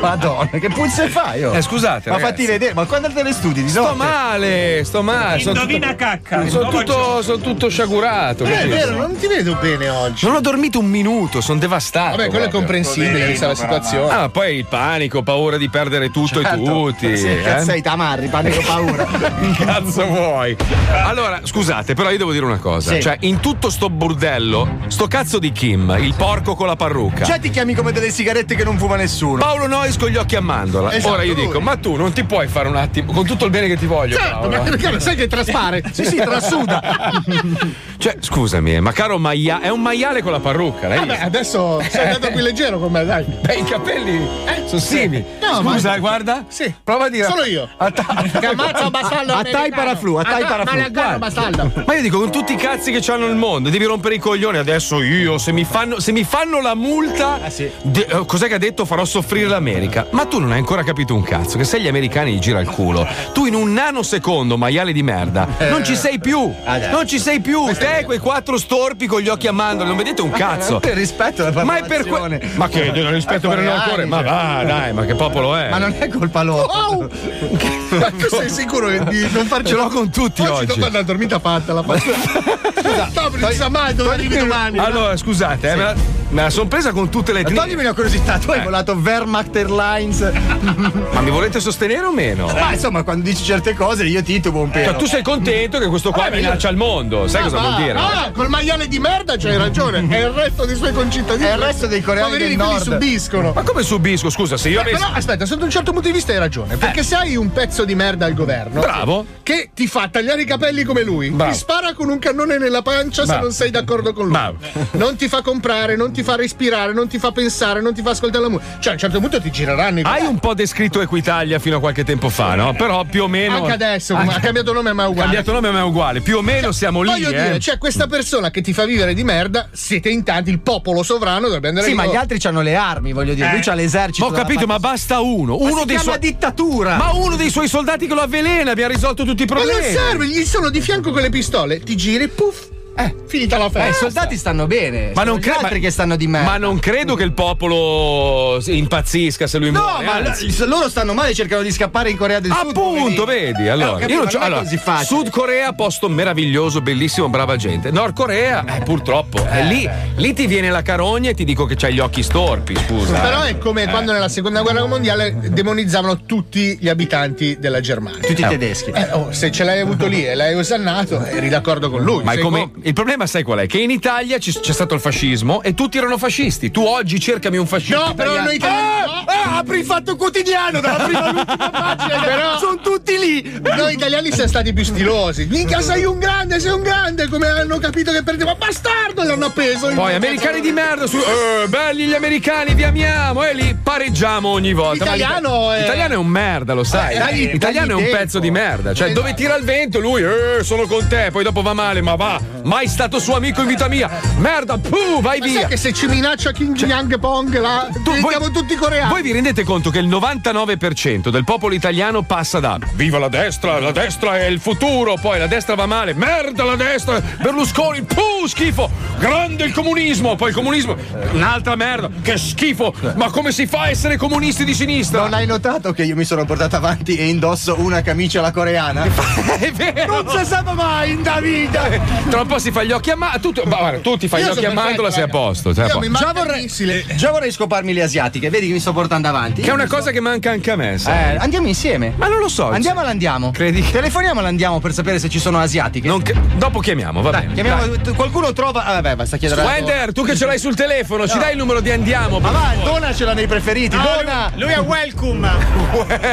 Madonna, che puzze fai? Oh? Eh, scusate, Ma ragazzi. fatti vedere, ma quando te le studi di Sto notte? male, sto male. sono Indovina tutto- cacca. Sono tutto, sono tutto sciagurato. Eh, è vero, non ti vedo bene oggi. Non ho dormito un minuto, sono devastato. Vabbè, quello è comprensibile, vista la situazione. Ah, poi il panico, paura di perdere tutto Certo. e tutti. Sì, eh? cazzo sei tamarri, panico paura. Che cazzo vuoi? Allora, scusate, però io devo dire una cosa. Sì. Cioè, in tutto sto bordello, sto cazzo di Kim, il porco con la parrucca. Cioè ti chiami come delle sigarette che non fuma nessuno. Paolo Nois con gli occhi a mandorla. Esatto, Ora io lui. dico, ma tu non ti puoi fare un attimo, con tutto il bene che ti voglio. Certo, ma perché sai che traspare? Sì, sì, trasuda. Cioè, scusami, eh, ma caro Maia, è un maiale con la parrucca, lei? Vabbè, adesso sei andato qui leggero con me, dai. Beh, i capelli sono simili. No, ma- Scusa, guarda. Sì. Prova a dire. Sono io. Ammazza bastardo A tai paraflu, a tai Ah, paraflu. Ma. Ma io dico, con tutti i cazzi che c'hanno il mondo, devi rompere i coglioni. Adesso io, se mi fanno, se mi fanno la multa, de- eh, cos'è che ha detto? Farò soffrire l'America. Ma tu non hai ancora capito un cazzo, che se gli americani gli gira il culo, tu in un nanosecondo, maiale di merda, non ci sei più. Non ci sei più. Te quei quattro storpi con gli occhi a mandorla, non vedete un cazzo. Per rispetto alla Ma è per que-. Ma che del rispetto per il coreani, cuore? Ma va, dai, ma che popolo è? Ma non è colpa loro. Oh! Ma tu sei sicuro di non farci Ce l'ho con tutti Oggi oggi. è una dormita fatta la faccio. Scusa, no, non si sa mai dove arrivi domani. Allora, scusate, eh, me la, me la son presa con tutte le Ma etnie. Toglimi una curiosità, tu hai volato Wehrmacht Airlines. Ma mi volete sostenere o meno? Ma insomma, quando dici certe cose io titubo un Cioè, pelo. tu sei contento che questo qua Vabbè, io- minaccia il mondo? Sai Ah, cosa va. vuol dire? Ah, col maiale di merda c'hai ragione. E il resto dei suoi concittadini. E il resto dei coreani Poverini, del nord. subiscono. Ma come subisco? Scusa, se io Eh, avessi. Però aspetta, sotto un certo punto di vista hai ragione. Perché se hai un pezzo di merda al governo Bravo. che ti fa tagliare i capelli come lui, Bravo. ti spara con un cannone nella pancia se Bravo. non sei d'accordo con lui. Bravo. Non ti fa comprare, non ti fa respirare, non ti fa pensare, non ti fa ascoltare la musica. Cioè, a un certo punto ti gireranno i Hai un po' descritto Equitalia fino a qualche tempo fa, no? Però più o meno. Anche adesso, ha cambiato nome ma è Ha uguale. cambiato nome, ma è uguale. Più o meno siamo lì. Voglio eh. dire, c'è questa persona che ti fa vivere di merda, siete in tanti, il popolo sovrano dovrebbe andare Sì, ma gli altri hanno le armi, voglio dire. Eh. Lui c'ha l'esercito. Ma ho capito, ma basta uno. Ma Uno si dei chiama suoi. dittatura. Ma uno dei suoi soldati che lo avvelena, abbiamo risolto tutti i Ma non problemi. serve, gli sono di fianco con le pistole, ti giri, puff. Eh, finita la Eh, festa. I soldati stanno bene. Ma non, gli cre- altri ma- che stanno di merda. ma non credo che il popolo impazzisca se lui No, muore. ma anzi. loro stanno male, cercano di scappare in Corea del Sud. Appunto, vedi? Eh, Allora, capito, io non c'ho- allora, così facile. Sud Corea, posto meraviglioso, bellissimo, brava gente. Nord Corea, eh, purtroppo, è lì, lì ti viene la carogna e ti dico che c'hai gli occhi storpi, scusa. Però è come Eh. quando nella seconda guerra mondiale demonizzavano tutti gli abitanti della Germania. Tutti i Eh. tedeschi. Eh, oh, se ce l'hai avuto lì e l'hai osannato, eri d'accordo con lui. Ma è come, co- il problema sai qual è? Che in Italia ci- c'è stato il fascismo e tutti erano fascisti. Tu oggi cercami un fascista. No, però noi italiani. no. Ah, apri il fatto quotidiano dalla prima all'ultima pagina. Però- sono tutti lì. Noi italiani siamo stati più stilosi. Minchia, sei un grande, sei un grande. Come hanno capito che perdeva? Bastardo! L'hanno appeso. Poi americani di merda su. Eh, belli gli americani, vi amiamo. E lì pareggiamo ogni volta. L'italiano l'ita- è- L'italiano è un merda, lo sai. Eh, dagli- L'italiano è un dagli pezzo tempo. di merda. Cioè, dove tira il vento, lui, eh, sono con te, poi dopo va male, ma va. Mai stato suo amico in vita mia. Merda, puh, vai Ma via. sai che se ci minaccia King Yang Pong là, diventiamo tutti coreani. Voi vi rendete conto che il 99% del popolo italiano passa da viva la destra, la destra è il futuro, poi la destra va male, merda la destra, Berlusconi, puh, schifo, grande il comunismo, poi il comunismo, un'altra merda, che schifo, ma come si fa a essere comunisti di sinistra? Non hai notato che io mi sono portato avanti e indosso una camicia alla coreana? È vero! Non si sa mai in da vita! Troppo si fa gli occhi a mandorla. Tu, guarda, tu ti fai Io gli occhi a mandorla, sei a raga. posto. sei a Io posto. già, vorrei, già vorrei scoparmi le asiatiche, vedi che mi sto portando avanti. Che è una cosa che manca anche a me, sai. Eh, andiamo insieme. Ma non lo so. Andiamo all'andiamo. Credi? Telefoniamo all'andiamo per sapere se ci sono asiatiche. Non che- Dopo chiamiamo, va Dai, bene. chiamiamo- Dai. qualcuno trova. Ah, vabbè, basta chiedere. a- Wender, tu che ce l'hai sul telefono, ci No. dai il numero di andiamo? Ma va, Dona ce l'ha nei preferiti. No, Dona! lui, lui è welcome.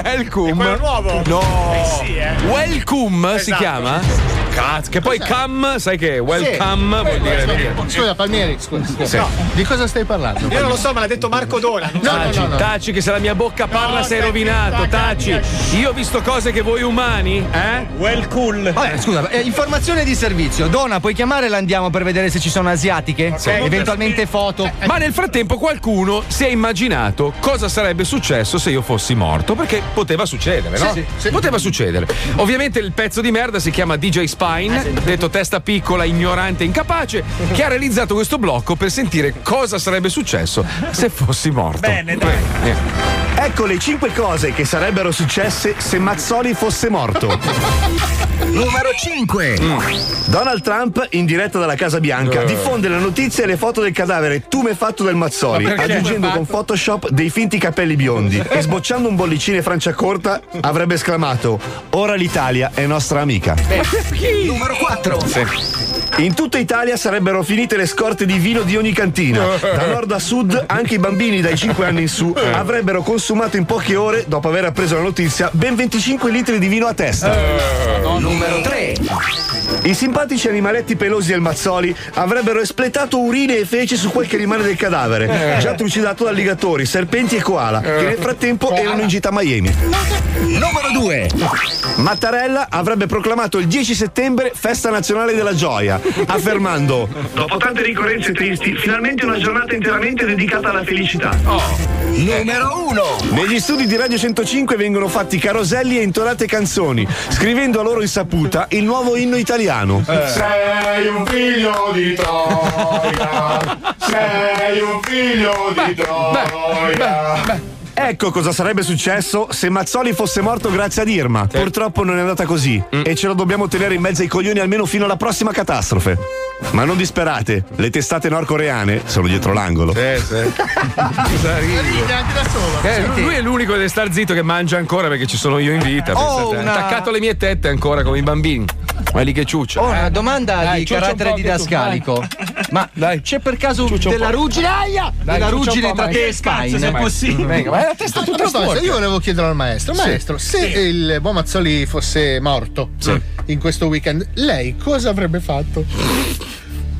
Welcome. quello nuovo? No. Eh sì, eh. Welcome si Esatto. chiama? Cazzo, che poi cam, sai che welcome vuol dire. vuol dire- Scusa, Palmieri, scusa. Sì. No, di cosa stai parlando? Io non lo so, me l'ha detto Marco Dona. so. Taci, taci, che se la mia bocca parla No, sei rovinato, taci. Io ho visto cose che voi umani, eh? Well cool. Vabbè, scusa, eh, informazione di servizio. Dona, puoi chiamare l'andiamo per vedere se ci sono asiatiche? Sì. Eventualmente foto. Ma nel frattempo qualcuno si è immaginato cosa sarebbe successo se io fossi morto, perché poteva succedere, no? Sì, sì, Poteva succedere. Ovviamente il pezzo di merda si chiama DJ Spine, detto testa piccola, ignorante, incapace, che ha realizzato questo blocco per sentire cosa sarebbe successo se fossi morto. Bene, dai. Eh. Ecco le cinque cose che sarebbero successe se Mazzoli fosse morto. Numero 5. Donald Trump, in diretta dalla Casa Bianca, Eh. diffonde la notizia e le foto del cadavere tu me fatto del Mazzoli, Ma aggiungendo con Photoshop dei finti capelli biondi. E sbocciando un bollicino Franciacorta avrebbe esclamato: Ora l'Italia è nostra amica. Numero 4. In tutta Italia sarebbero finite le scorte di vino di ogni cantina. Da nord a sud, anche i bambini dai 5 anni in su avrebbero consumato in poche ore, dopo aver appreso la notizia, ben 25 litri di vino a testa. Numero 3. I simpatici animaletti pelosi del Mazzoli avrebbero espletato urine e feci su quel che rimane del cadavere, già trucidato da alligatori, serpenti e koala, che nel frattempo erano in gita a Miami. Numero 2. Mattarella avrebbe proclamato il 10 settembre festa nazionale della gioia, affermando: Dopo tante ricorrenze tristi, finalmente una giornata interamente dedicata alla felicità. Numero 1. Negli studi di Radio 105 vengono fatti caroselli e intonate canzoni, scrivendo a loro insaputa il nuovo inno italiano. Sei un figlio di Troia, sei un figlio di Troia. Ecco cosa sarebbe successo se Mazzoli fosse morto grazie ad Irma. Purtroppo non è andata così e ce lo dobbiamo tenere in mezzo ai coglioni almeno fino alla prossima catastrofe. Ma non disperate, le testate nordcoreane sono dietro l'angolo. Sì, sì. Cosa ridi? Ride anche da solo. Eh, lui- è l'unico che deve star zitto che mangia ancora perché ci sono io in vita. Oh, pensate. una- Attaccato alle mie tette ancora come i bambini. Quelli che ciuccia. Ho una domanda Dai, di carattere didascalico. Ma Dai. c'è per caso Ciuccia un della ruggine? Aia! Dai, della ruggine tra ma te e Spine? se è possibile? Venga, vai la testa A tutta proposito, sporca. io volevo chiedere al maestro, maestro, se il buon Mazzoli fosse morto in questo weekend, lei cosa avrebbe fatto?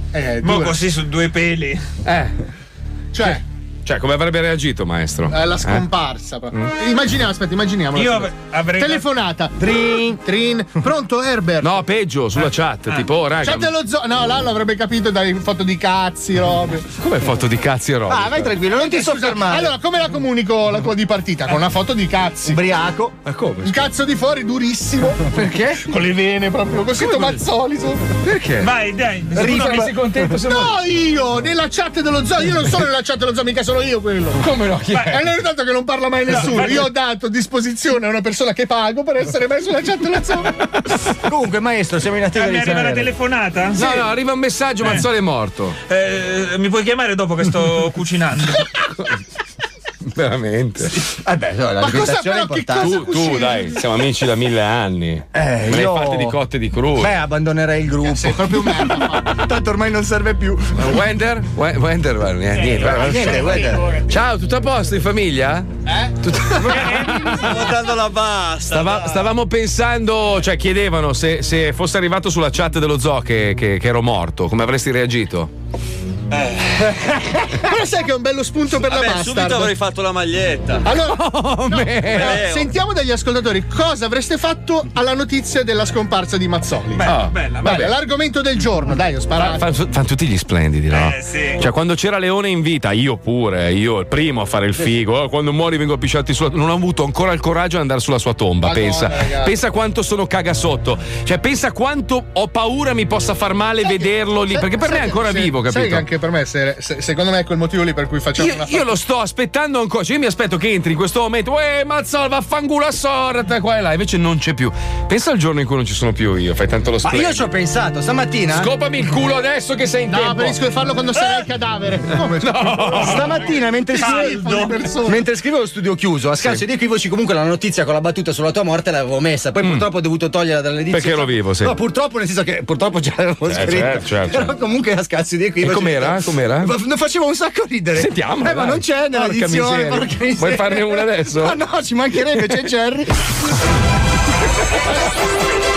Eh, Mo due- così su due peli. Eh, cioè, cioè, come avrebbe reagito, maestro? eh, la Eh? scomparsa. proprio. Immaginiamo, aspetta, immaginiamo. Io av- avrei. Telefonata. Trin, trin. Pronto, Herbert? No, peggio, sulla chat, tipo, oh, raga. C'è dello zoo. No, là l'avrebbe capito dalle foto di cazzi, robe. Come foto di cazzi e roba? Ah, vai tranquillo, non ti Scusa, soffermare. Allora, come la comunico la tua di partita? Con una foto di cazzi. Ubriaco. Ma come? Un cazzo di fuori durissimo. Perché? Con le vene proprio. Con scritto Mazzoli su. Perché? Vai, dai. Che sei contento se No, io! Nella chat dello zoo, io non sono nella chat dello zoo, mica sono io quello. Come no? Chi è? è tanto che non parla mai nessuno. Io ho dato disposizione a una persona che pago per essere messo nella chat dello zoo. Comunque, maestro, siamo in attesa Ah, mi arriva la telefonata? No, no, arriva un messaggio, Mazzoli è morto. Eh, mi puoi chiamare dopo che sto cucinando? Veramente. Eh beh, no, l'alimentazione è importante. Tu, tu, dai, siamo amici da mille anni. Eh, Me ne io- hai fatte di cotte di crude. Beh, abbandonerei il gruppo. Sei proprio merda. Tanto ormai non serve più. Wender? We- Wender, niente. Ciao, tutto a posto in famiglia? Eh? Stiamo dando la basta. Stava- stavamo pensando, cioè chiedevano se, se fosse arrivato sulla chat dello zoo che, che- che ero morto, come avresti reagito? Però sai che è un bello spunto per Vabbè, la subito bastard. avrei fatto la maglietta. Allora, Oh, no, sentiamo dagli ascoltatori cosa avreste fatto alla notizia della scomparsa di Mazzoli. Bella, Ah, bella, Beh, bella. l'argomento del giorno, dai, ho sparato. Fanno tutti gli splendidi, no? Eh, sì. Cioè, quando c'era Leone in vita, io pure, io il primo a fare il figo. eh, Quando muori vengo pisciati sulla. Non ho avuto ancora il coraggio di andare sulla sua tomba. Madonna, pensa. ragazzi. Pensa quanto sono cagasotto. Cioè, pensa quanto ho paura mi possa far male Sai che- vederlo lì. sai- Perché per me è che- ancora vivo, Sai capito? anche per me. se- se- secondo me è quel motivo lì per cui facciamo Io, una io lo sto aspettando ancora. Cioè, io mi aspetto che entri in questo momento. Uè, Mazzol, vaffanculo a sorta, qua e là. Invece non c'è più. Pensa al giorno in cui non ci sono più io. Fai tanto lo Ma splendido. io ci ho pensato stamattina. Scopami il culo adesso che sei in No, tempo. preferisco di farlo quando sarai il cadavere. Come? Stamattina mentre scrivevo, mentre scrivevo lo studio chiuso, a scanso di equivoci, comunque la notizia con la battuta sulla tua morte l'avevo messa. Poi purtroppo ho dovuto toglierla dall'edizione. Mm. Perché ero vivo, sì. No, purtroppo, nel senso che purtroppo già l'avevo Eh, scritto. certo, certo, Però comunque a scanso di equivoci. E com'era? Com'era? Ma Ne faceva un sacco ridere. Sentiamo, Eh, ma non c'è Porca nell'edizione. miseria. porca. Vuoi farne una adesso? Ma no, ci mancherebbe, c'è Jerry.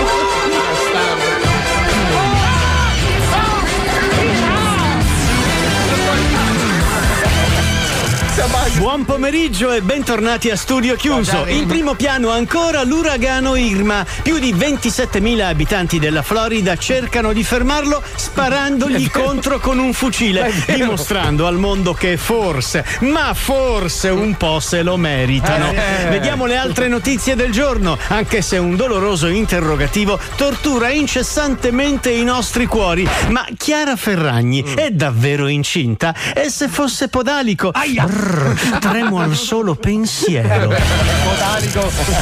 Buon pomeriggio e bentornati a studio chiuso. In primo piano ancora l'uragano Irma. Più di 27.000 abitanti della Florida cercano di fermarlo sparandogli contro con un fucile, dimostrando al mondo che forse, ma forse un po' se lo meritano. Eh. Vediamo le altre notizie del giorno, anche se un doloroso interrogativo tortura incessantemente i nostri cuori. Ma Chiara Ferragni è davvero incinta? E se fosse podalico? Brrr, tremo al solo pensiero.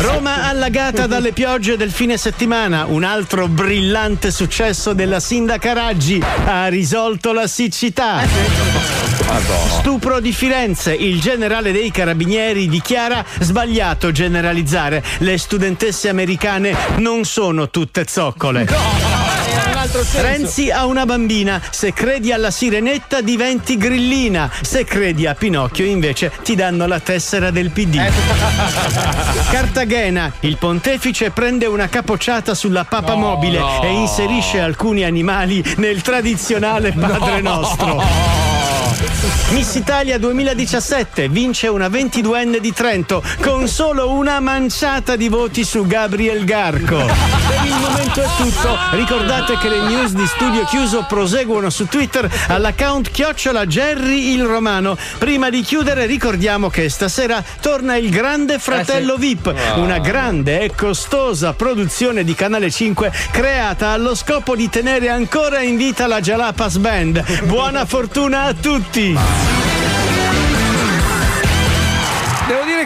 Roma allagata dalle piogge del fine settimana. Un altro brillante successo della sindaca Raggi ha risolto la siccità. Stupro di Firenze. Il generale dei carabinieri dichiara sbagliato generalizzare. Le studentesse americane non sono tutte zoccole. Renzi ha una bambina. Se credi alla sirenetta diventi grillina. Se credi a Pinocchio invece ti danno la tessera del PD. Cartagena. Il pontefice prende una capocciata sulla papa mobile no. e inserisce alcuni animali nel tradizionale Padre No. Nostro. Miss Italia 2017 vince una 22enne di Trento con solo una manciata di voti su Gabriel Garco. Per il momento è tutto. Ricordate che le news di studio chiuso proseguono su Twitter all'account chiocciola Jerry il Romano. Prima di chiudere ricordiamo che stasera torna il Grande Fratello VIP, Ah. una grande e costosa produzione di Canale 5 creata allo scopo di tenere ancora in vita la Jalapas Band. Buona fortuna a tutti! Devo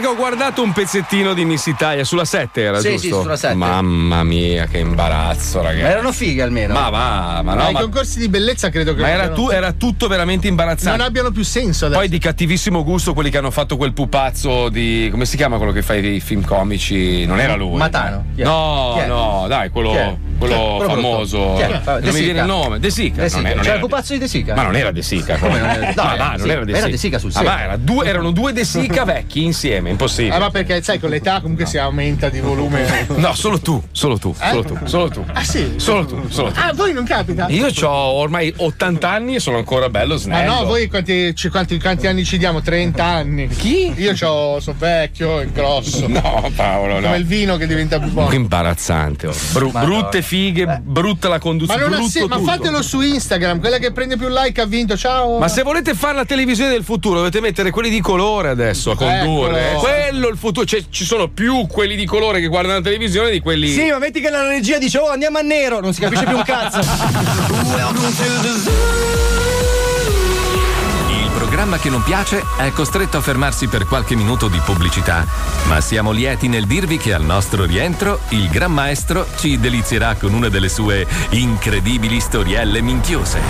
che ho guardato un pezzettino di Miss Italia sulla 7, era Sì, giusto? sì, sulla 7. Mamma mia, che imbarazzo, ragazzi. Ma erano fighe almeno. Ma va, ma no. Ma i ma- concorsi di bellezza credo che Ma era, tu- era tutto veramente imbarazzante. non abbiano più senso adesso. Poi di cattivissimo gusto quelli che hanno fatto quel pupazzo di. come si chiama quello che fa i film comici? Non era lui. Matano. Chi è? No, Chi è? no, dai, quello, è? quello è? Famoso. È? Non mi viene il nome. De Sica. De non Sica. è- non C'era era- il pupazzo di De Sica. Ma non era De Sica. Come non era- No, no, va, non era De era Sica. De Sica sul serio. due- erano due De Sica vecchi insieme, impossibile. Ah, ma perché sai, con l'età comunque si aumenta di volume. No, solo tu, solo tu, Eh? solo tu, solo tu. Ah, sì? Solo tu, solo tu. Ah, voi non capita? Io ho ormai 80 anni e sono ancora bello Ma snello. no, voi quanti, quanti- quanti anni ci diamo? 30 anni. Chi? Io c'ho, sono vecchio e grosso. No, Paolo, no. Come il vino che diventa più buono. Che imbarazzante. oh. Bru- brutte fighe, brutta la Ma, conduzione. non ha brutto sen- ma fatelo su Instagram, quella che prende più like ha vinto. Ciao. Ma se volete fare la televisione del futuro, dovete mettere quelli di colore adesso a condurre. Eccolo. Quello il futuro. Cioè, ci sono più quelli di colore che guardano la televisione di quelli. Sì, ma metti che la regia dice oh andiamo a nero, non si capisce più un cazzo. Il programma che non piace è costretto a fermarsi per qualche minuto di pubblicità, ma siamo lieti nel dirvi che al nostro rientro il Gran Maestro ci delizierà con una delle sue incredibili storielle minchiose.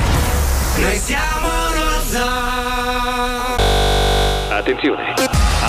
Noi siamo Attenzione!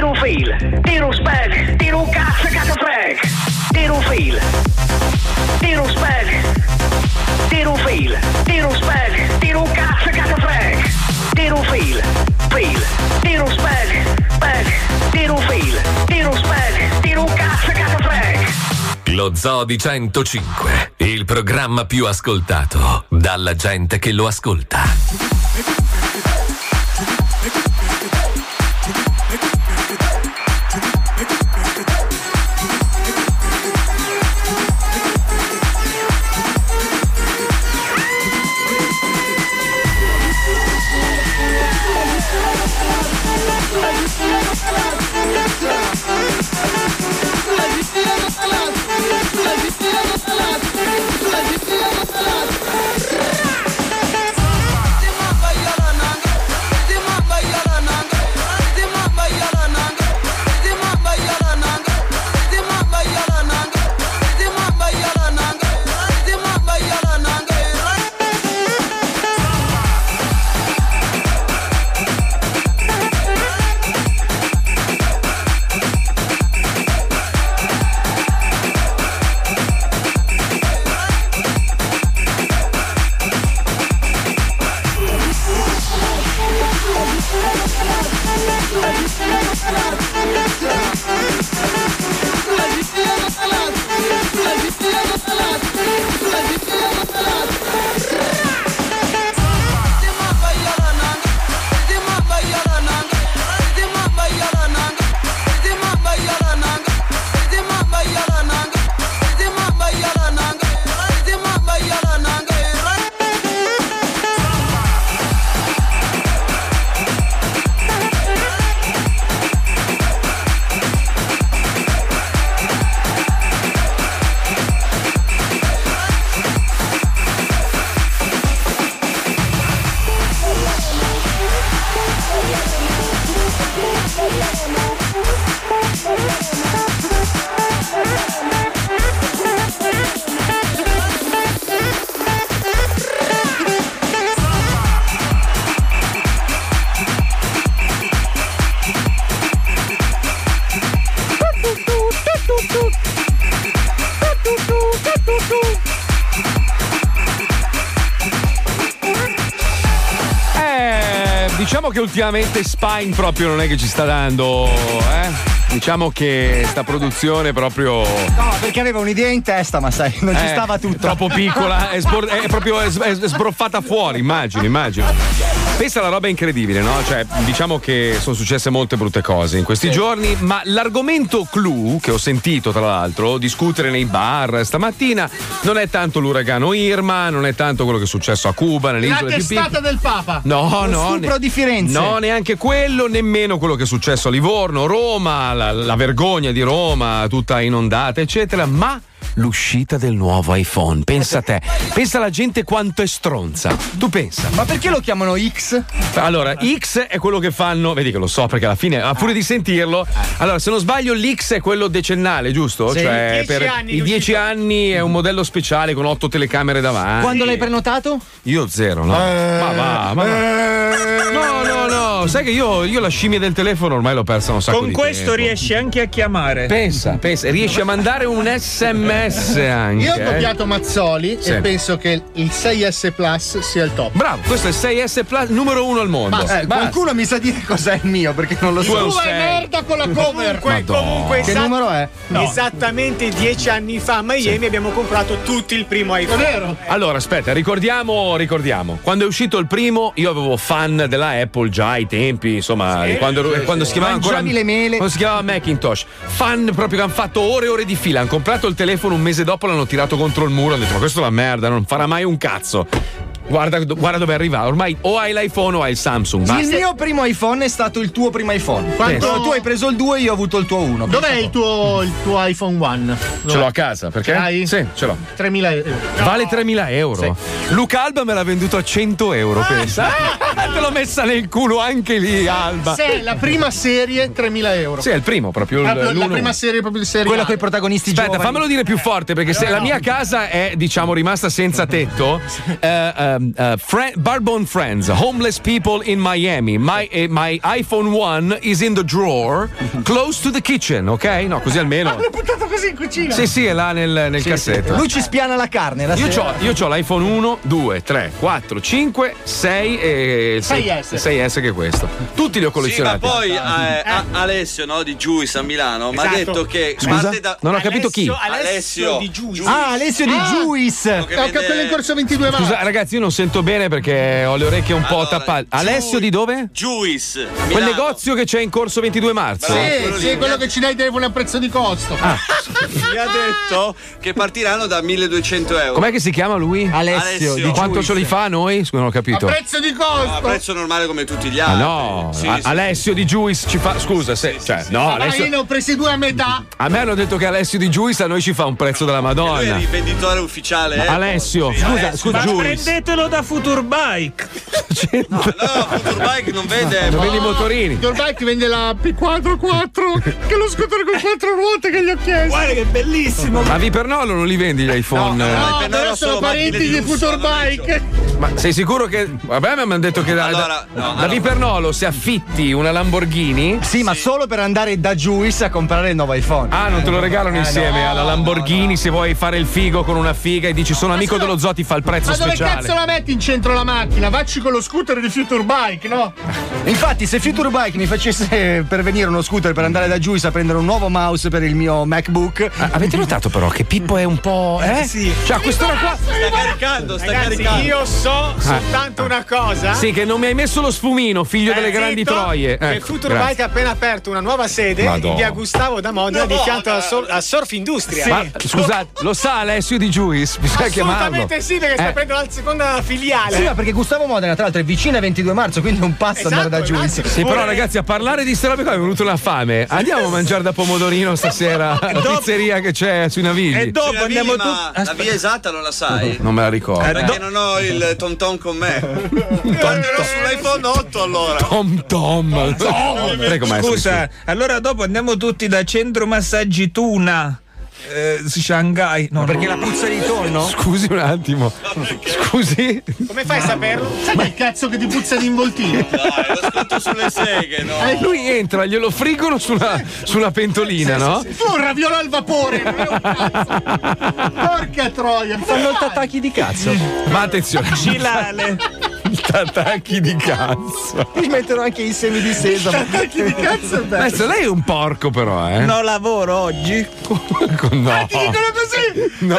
Tiro un fail. Tiro spag. Tiro cazzo e cazzo frag. Tiro un fail. Tiro spag. Tiro un fail. Tiro spag. Tiro cazzo e cazzo frag. Tiro un fail. Fail. Tiro spag. Spag. Tiro un fail. Tiro spag. Tiro cazzo e cazzo frag. Lo Zoo di 105, il programma più ascoltato dalla gente che lo ascolta. Ultimamente Spine proprio non è che ci sta dando, eh? Diciamo che sta produzione proprio. No, perché aveva un'idea in testa, ma sai, non ci Eh, stava tutta. È troppo piccola, è, sbor- è proprio è sbroffata fuori, immagino, immagino. Pensa alla roba incredibile, no? Cioè, diciamo che sono successe molte brutte cose in questi giorni, ma l'argomento clou che ho sentito, tra l'altro, discutere nei bar stamattina non è tanto l'uragano Irma, non è tanto quello che è successo a Cuba, nelle La isole più piccole. testata del Papa. No, Lo no. stupro ne- di Firenze. No, neanche quello, nemmeno quello che è successo a Livorno, Roma, la, la vergogna di Roma, tutta inondata, eccetera, ma l'uscita del nuovo iPhone. Pensa a te, pensa alla gente quanto è stronza. Tu pensa. Ma perché lo chiamano X? Allora, X è quello che fanno, vedi che lo so perché alla fine, a furia di sentirlo, allora se non sbaglio l'X è quello decennale, giusto? Sì. Cioè, Dieci per anni i di dieci anni è un modello speciale con otto telecamere davanti. Quando l'hai prenotato? Io zero, no? ma va, ma va. No, no, no, sai che io, io la scimmia del telefono ormai l'ho persa un sacco Con di questo tempo. riesci anche a chiamare. Pensa, pensa, riesci a mandare un sms anche. Io ho eh? copiato Mazzoli Sì. e penso che il 6S Plus sia il top. Bravo, questo è il 6S Plus numero uno al mondo. Eh, qualcuno mi sa dire cos'è il mio perché non lo so. è Tu sei. merda con la cover. Comunque, comunque Che numero è? Esattamente dieci anni fa a Miami abbiamo comprato tutti il primo iPhone. vero? Allora, aspetta, ricordiamo, ricordiamo. Quando è uscito il primo, io avevo fan della Apple già ai tempi, insomma, di quando, quando si chiamava ancora. Le mele. Quando si chiamava Macintosh. Fan proprio che hanno fatto ore e ore di fila. Hanno comprato il telefono un mese dopo, l'hanno tirato contro il muro. Hanno detto: Ma questo è una merda, non farà mai un cazzo. Guarda, guarda dove arriva. Ormai o hai l'iPhone o hai il Samsung. Il Basta. mio primo iPhone è stato il tuo primo iPhone. Quanto- Quando tu hai preso il 2, io ho avuto il tuo 1. Dov'è il tuo, il tuo iPhone One? Ce l'ho a casa, perché? Hai? Sì, ce l'ho. 3.000 euro. Vale 3.000 euro. Luca Alba me l'ha venduto a 100 euro, pensa. Te l'ho messa nel culo anche lì, Alba. Se è la prima serie, 3.000 euro. Sì, è il primo, proprio il- Ah, la l'uno. prima serie proprio di serie Quella con i protagonisti Aspetta, giovani. fammelo dire più forte perché se la mia casa è, diciamo, rimasta senza tetto, eh, eh, Fre- Barbone Friends, Homeless People in Miami. My, eh, my iPhone 1 is in the drawer, close to the kitchen, ok? No, così almeno. L'ho buttato così in cucina. Sì, sì, è là nel, nel cassetto. Lui ci spiana la carne. La Io sera. ho, io c'ho l'iPhone 1, 2, 3, 4, 5, 6 e il 6S. 6S che è questo. Tutti li ho Sì, ma collezionati. poi eh, a- Alessio no, di Juice a Milano mi ha Esatto. detto che Scusa? parte da Non ho capito chi. Alessio di Juice. Ah, Alessio di Ah. Juice. Ah, quello in corso 22 marzo. Scusa, ragazzi, io non non sento bene perché ho le orecchie un po' tappate. Alessio di dove? Juice. Quel negozio che c'è in corso 22 marzo. Sì, sì, quello che ci dai i telefoni a prezzo di costo. Mi ha detto che partiranno da 1200 euro. Com'è che si chiama lui? Alessio. Di quanto ce li fa a noi? Scusa, non ho capito. A prezzo di costo. No, a prezzo normale come tutti gli Ah altri. no, Sì, A- sì. Alessio di Juice ci fa. Scusa, se, cioè, no, Ma Alessio. io ne ho presi due a metà. A me hanno detto che Alessio di Juice a noi ci fa un prezzo della Lui è Madonna. il venditore ufficiale. Ma eh? Alessio, Sì, scusa, Alessio. scusa, Ma Juice. Prendetelo da Futurbike. No, Futurbike non vende. Non vedi i motorini. Ti vende la P44 che è lo scooter con quattro ruote che gli ho chiesto. Guarda che bellissimo. Ma Vipernolo non li vendi gli iPhone? No, però sono parenti di Futurbike. Ma sei sicuro che. Vabbè, ma mi hanno detto che da, Allora, no, da allora- Vipernolo se affitti una Lamborghini. Sì, ma solo per andare da Juice a comprare il nuovo iPhone. Ah, non te lo regalano Eh, insieme no, alla Lamborghini se vuoi fare il figo con una figa e dici sono amico dello zoo, ti fa il prezzo Ma dove speciale. cazzo la metti in centro la macchina? Vacci con lo scooter di Futurbike, no? Infatti, se Future Bike mi facesse pervenire uno scooter per andare da Juice a prendere un nuovo mouse per il mio MacBook. Ah, Avete notato però che Pippo è un po'. Eh? Sì. Cioè, a quest'ora qua. Sta caricando, sta Ragazzi, caricando. io so soltanto una cosa. Sì, che non mi hai messo lo sfumino, figlio delle Eh, grandi zitto, troie. Che Ecco, Futurbike grazie. ha appena aperto una nuova sede Madonna. in via Gustavo da Modena di No, fianco no, a, a Surf Industria. Ma scusate, lo sa Alessio di Juice? Bisogna chiamarlo. Assolutamente sì, perché sta Eh. prendendo la seconda filiale. Sì, ma perché Gustavo Modena, tra l'altro, è vicino al 22 marzo, quindi è un passo andare da Esatto, Juice. Sì, però ragazzi, a parlare di robe qua è venuta una fame. Andiamo a mangiare da pomodorino stasera alla pizzeria che c'è sui Navigli. E dopo Sì, andiamo tutti. la via esatta non la sai? Non me la ricordo. Perché non ho il Tom Tom con me. Prenderò sull'iPhone 8 allora. Tom Tom. Prego, maestro. Scusa, allora dopo andiamo tutti da centro massaggi Tuna. Eh, Shanghai. No, Perché no. la puzza di tonno? Scusi un attimo. Scusi. Come fai a saperlo? Sai che cazzo che ti puzza di involtino? Dai, lo ascolto sulle seghe, no? E lui entra, glielo friggono sulla, sulla pentolina, no? Tu un raviolo al vapore! non è un cazzo. Porca troia! Fanno il tattacchi di cazzo. Ma attenzione. Gilale. Attacchi di cazzo. Ti mettono anche i semi di sesamo. Che di cazzo è bello? Adesso lei è un porco, però, eh? No lavoro oggi. no. Ti dicono così! No.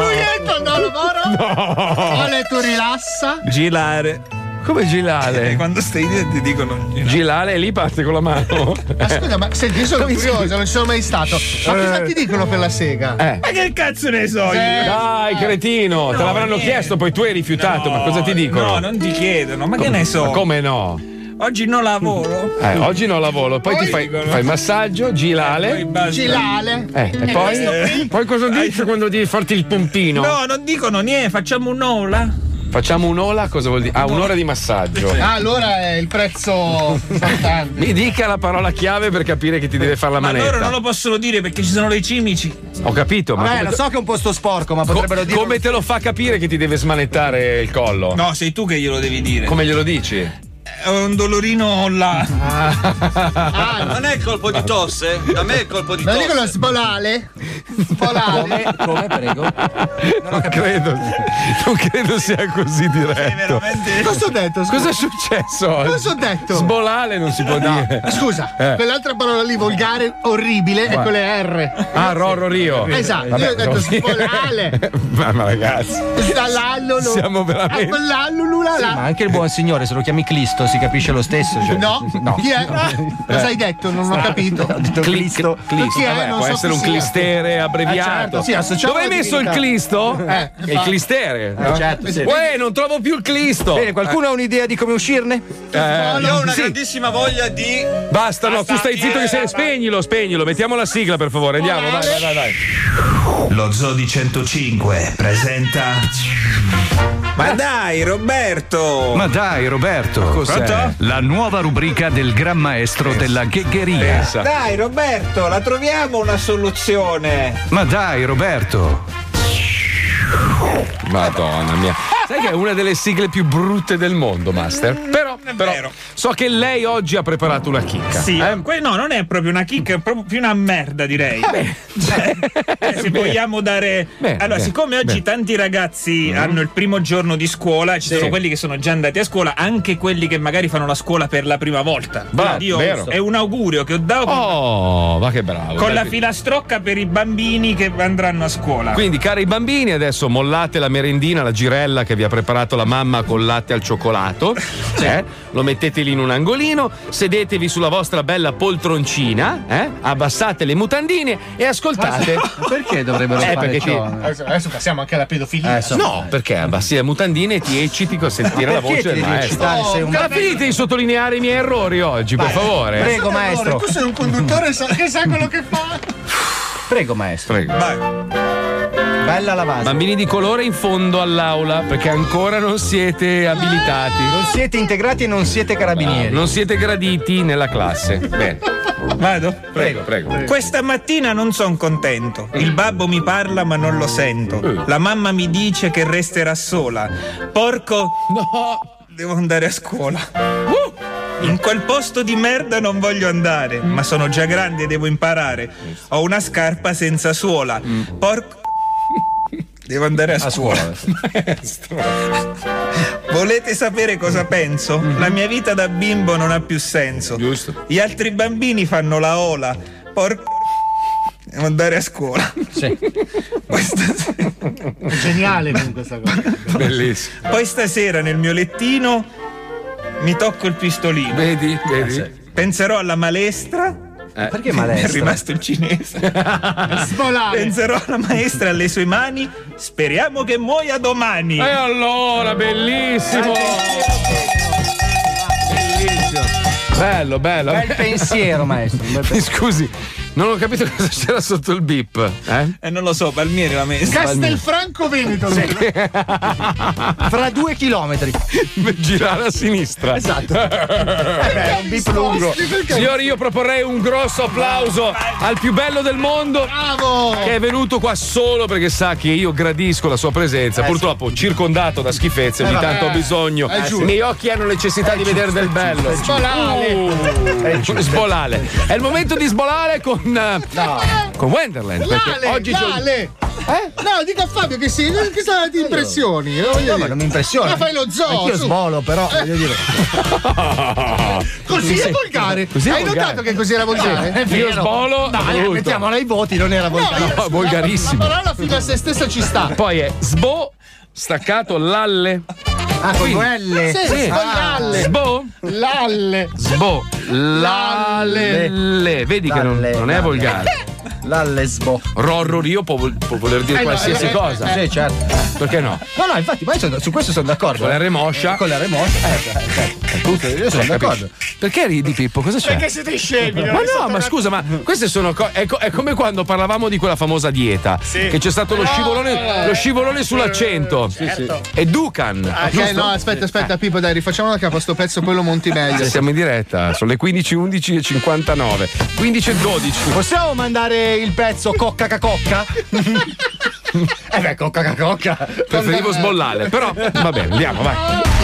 Lui entra al lavoro! No. Ole, tu rilassa! Gilare. Come E Gilale? quando stai lì ti dicono Gilale. Gilale e lì parte con la mano. Ma scusa, ma senti, io sono curioso, non ci sono mai stato. Ma cosa ti dicono per la sega? Eh. Ma che cazzo ne so io? Dai, cretino, te l'avranno niente. chiesto, poi tu hai rifiutato, ma cosa ti dicono? No, non ti chiedono, ma che ne so? Ma come no? Oggi non lavoro. Eh, oggi non lavoro, poi, ti fai, dicono. fai il massaggio, Poi gilale. basta. Gilale! Eh, e poi? Eh. Poi cosa dici quando devi farti il pompino? No, non dicono niente, facciamo un'ola. Facciamo un'ola, cosa vuol dire? Ah, un'ora di massaggio. Ah, allora è il prezzo importante. Mi dica la parola chiave per capire che ti deve fare la Ma manetta. loro non lo possono dire perché ci sono dei cimici. Ho capito, ma come, lo so che è un posto sporco, ma co- potrebbero dire. come te lo fa capire che ti deve smanettare il collo? No, sei tu che glielo devi dire. Come glielo dici? È un dolorino là. Ah, non è colpo di tosse? Da me è colpo di Non tosse. dicono spolale? Spolale? Come, come, prego? Non credo, non credo sia così diretto. Cosa ho detto? Cosa è successo? Cosa ho detto? Sbolale non si può dire. Scusa, Eh. quell'altra parola lì volgare, orribile, è Guarda. con le R. Ah, Rorro Rio. Esatto, Vabbè, io ho detto spolale. ma, ma ragazzi. Dall'allolo. Siamo veramente- Dall'allulala. Ma anche il buon signore, se lo chiami Clisto, si capisce lo stesso. Cioè. No, chi è? Cosa hai detto? Non ho capito. Ho detto Clisto. Clisto, Chi è? vabbè, Non può so essere chi un sia. clistere abbreviato. Eh, certo, sì, Dove hai messo il clisto? Eh, il clistere. Eh, certo, sì. Uè, non trovo più il clisto. Bene, qualcuno ha un'idea di come uscirne? Eh, Io ho una sì. grandissima voglia di. Basta, no, tu stai zitto che sei. Spegnilo, spegnilo. Mettiamo la sigla, per favore. Andiamo, vai, vai, vai. Lo Zoo di 105 presenta. Ma dai, Roberto! Ma dai, Roberto, Cos'è? Pronto? la nuova rubrica del gran maestro della ghegheria. Pensa. Dai, Roberto, la troviamo una soluzione. Ma dai, Roberto. Madonna mia. Sai che è una delle sigle più brutte del mondo, Master? Però Però so che lei oggi ha preparato una chicca. Sì, eh? que- no, non è proprio una chicca, è proprio più una merda, direi. Cioè, eh, se Bene. vogliamo dare. Bene, allora, siccome oggi tanti ragazzi hanno il primo giorno di scuola, ci Sì. sono quelli che sono già andati a scuola, anche quelli che magari fanno la scuola per la prima volta. Va, io- vero. è un augurio che ho dato con- Oh, ma che bravo. con la filastrocca per i bambini che andranno a scuola. Quindi, cari bambini, adesso mollate la merendina, la girella che vi ha preparato la mamma col latte al cioccolato. eh? Lo mettete lì in un angolino, sedetevi sulla vostra bella poltroncina, eh? abbassate le mutandine e ascoltate. Perché dovrebbero Eh, fare perché ti- ciò? Adesso, adesso passiamo anche alla pedofilia. No, perché abbassi le mutandine e ti ecciti con sentire la voce del maestro. un- Ma finite di sottolineare i miei errori oggi, per favore. Prego, maestro. Tu sei un conduttore sa- che sa quello che fa. Prego, maestro. Prego. Bella la base. Bambini di colore in fondo all'aula, perché ancora non siete abilitati. Non siete integrati e non siete carabinieri. Non siete graditi nella classe. Bene. Vado? Prego, prego. Questa mattina non sono contento. Il babbo mi parla ma non lo sento. La mamma mi dice che resterà sola. Porco. No! Devo andare a scuola. Uh! In quel posto di merda non voglio andare, ma sono già grande e devo imparare. Ho una scarpa senza suola. Porco. Devo andare a scuola. Volete sapere cosa penso? La mia vita da bimbo non ha più senso. Giusto. Gli altri bambini fanno la ola. Porco. Devo andare a scuola. Sì. È geniale comunque questa cosa. Bellissimo. Poi stasera nel mio lettino mi tocco il pistolino. Vedi, vedi. Penserò alla malestra. Perché È malestra? rimasto il cinese. Svolare. Penserò alla maestra alle sue mani. Speriamo che muoia domani. E allora, bellissimo! Bellissimo. Bello, bello. Bel pensiero, maestro. bel Mi scusi, non ho capito cosa c'era sotto il bip. Eh? Eh, non lo so, Palmieri la maestra. Castelfranco Veneto. Fra due chilometri. Girare a sinistra. Esatto. Eh beh, è un bip lungo. Signori, io proporrei un grosso applauso al più bello del mondo Bravo. che è venuto qua solo perché sa che io gradisco la sua presenza. Purtroppo, circondato da schifezze, ogni Eh, tanto ho bisogno. I miei occhi hanno necessità di vedere del bello. Svolare. Uh, sbolale. È il momento di sbolare con, eh, con Wonderland. Lale, oggi Lale. No, dica a Fabio che sì, che sa di impressioni. voglio No, ma non mi impressiona. Ma fai lo zoo. Anch'io su. svolo, però, voglio dire. Così è volgare. Così è Hai volgare. notato che così era volgare? Io sbolo. Dai, mettiamola ai voti, non era volgare. No, volgarissimo. La parola fino a se stessa ci sta. Poi è sbo, staccato lalle. Ah, con Quindi- L. Sì, Sì. con l'alle. Sbo, L'alle. sbo, lalle. Vedi che non, è volgare. La lesbo. Rorrorio può, vol- può voler dire Eh, no, qualsiasi eh, eh, cosa. Sì, certo. Perché no? No, no, infatti, ma io sono- su questo sono d'accordo. Con la remoscia. Con la remoscia. Eh, tutto, io sono d'accordo. Perché ridi Pippo? Cosa c'è? Perché siete scemi? Ma no, ma scusa, ma queste sono co- è, co- è come quando parlavamo di quella famosa dieta. Che c'è stato lo scivolone, lo scivolone sull'accento. E Ducan. Ok, giusto? no, aspetta, aspetta, Pippo, dai, rifacciamo da capo sto pezzo, poi lo monti meglio. Siamo in diretta, sono le 15.11 e 59. 15 e 12. Possiamo mandare il pezzo cocca cacocca? eh beh, cocca cacocca. Preferivo sbollare, però va bene, andiamo, vai.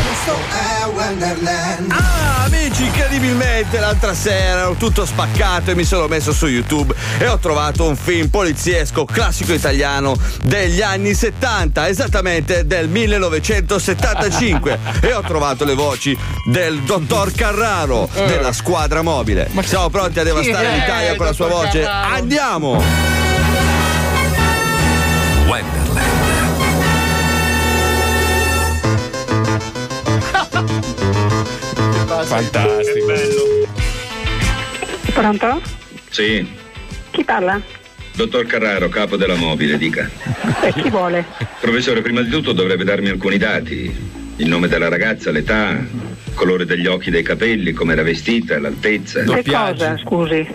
Ah, amici, incredibilmente l'altra sera ero tutto spaccato e mi sono messo su YouTube e ho trovato un film poliziesco classico italiano degli anni 70, esattamente del 1975 e ho trovato le voci del dottor Carraro della squadra mobile. Siamo pronti a devastare è l'Italia con la sua voce? Andiamo! Wonderland. Fantastico. Pronto? Sì, Chi parla? dottor Carraro, capo della mobile, dica. E chi vuole? Professore, prima di tutto dovrebbe darmi alcuni dati. Il nome della ragazza, l'età, il colore degli occhi, dei capelli, come era vestita, l'altezza. Che cosa, scusi?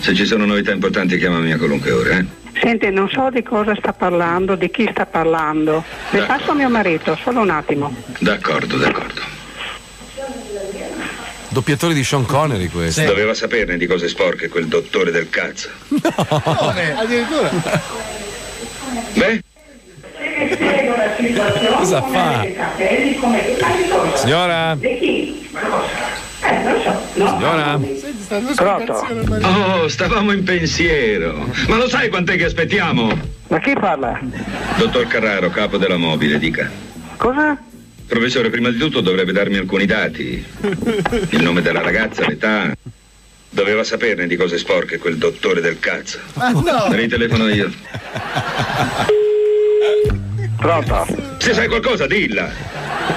Se ci sono novità importanti chiamami a qualunque ora, eh? Sente, non so di cosa sta parlando, di chi sta parlando. Le passo a mio marito, solo un attimo. D'accordo, d'accordo. Doppiatore di Sean Connery questo. Doveva saperne di cose sporche quel dottore del cazzo. Come? Addirittura. Beh, Cosa fa? Signora? Signora? Pronto? Oh, stavamo in pensiero. Ma lo sai quant'è che aspettiamo? Ma chi parla? Dottor Carraro, capo della mobile, dica. Cosa? Professore, prima di tutto dovrebbe darmi alcuni dati. Il nome della ragazza, l'età. Doveva saperne di cose sporche quel dottore del cazzo. Ah, no. Ritelefono io. Pronto? Se sai qualcosa, dilla.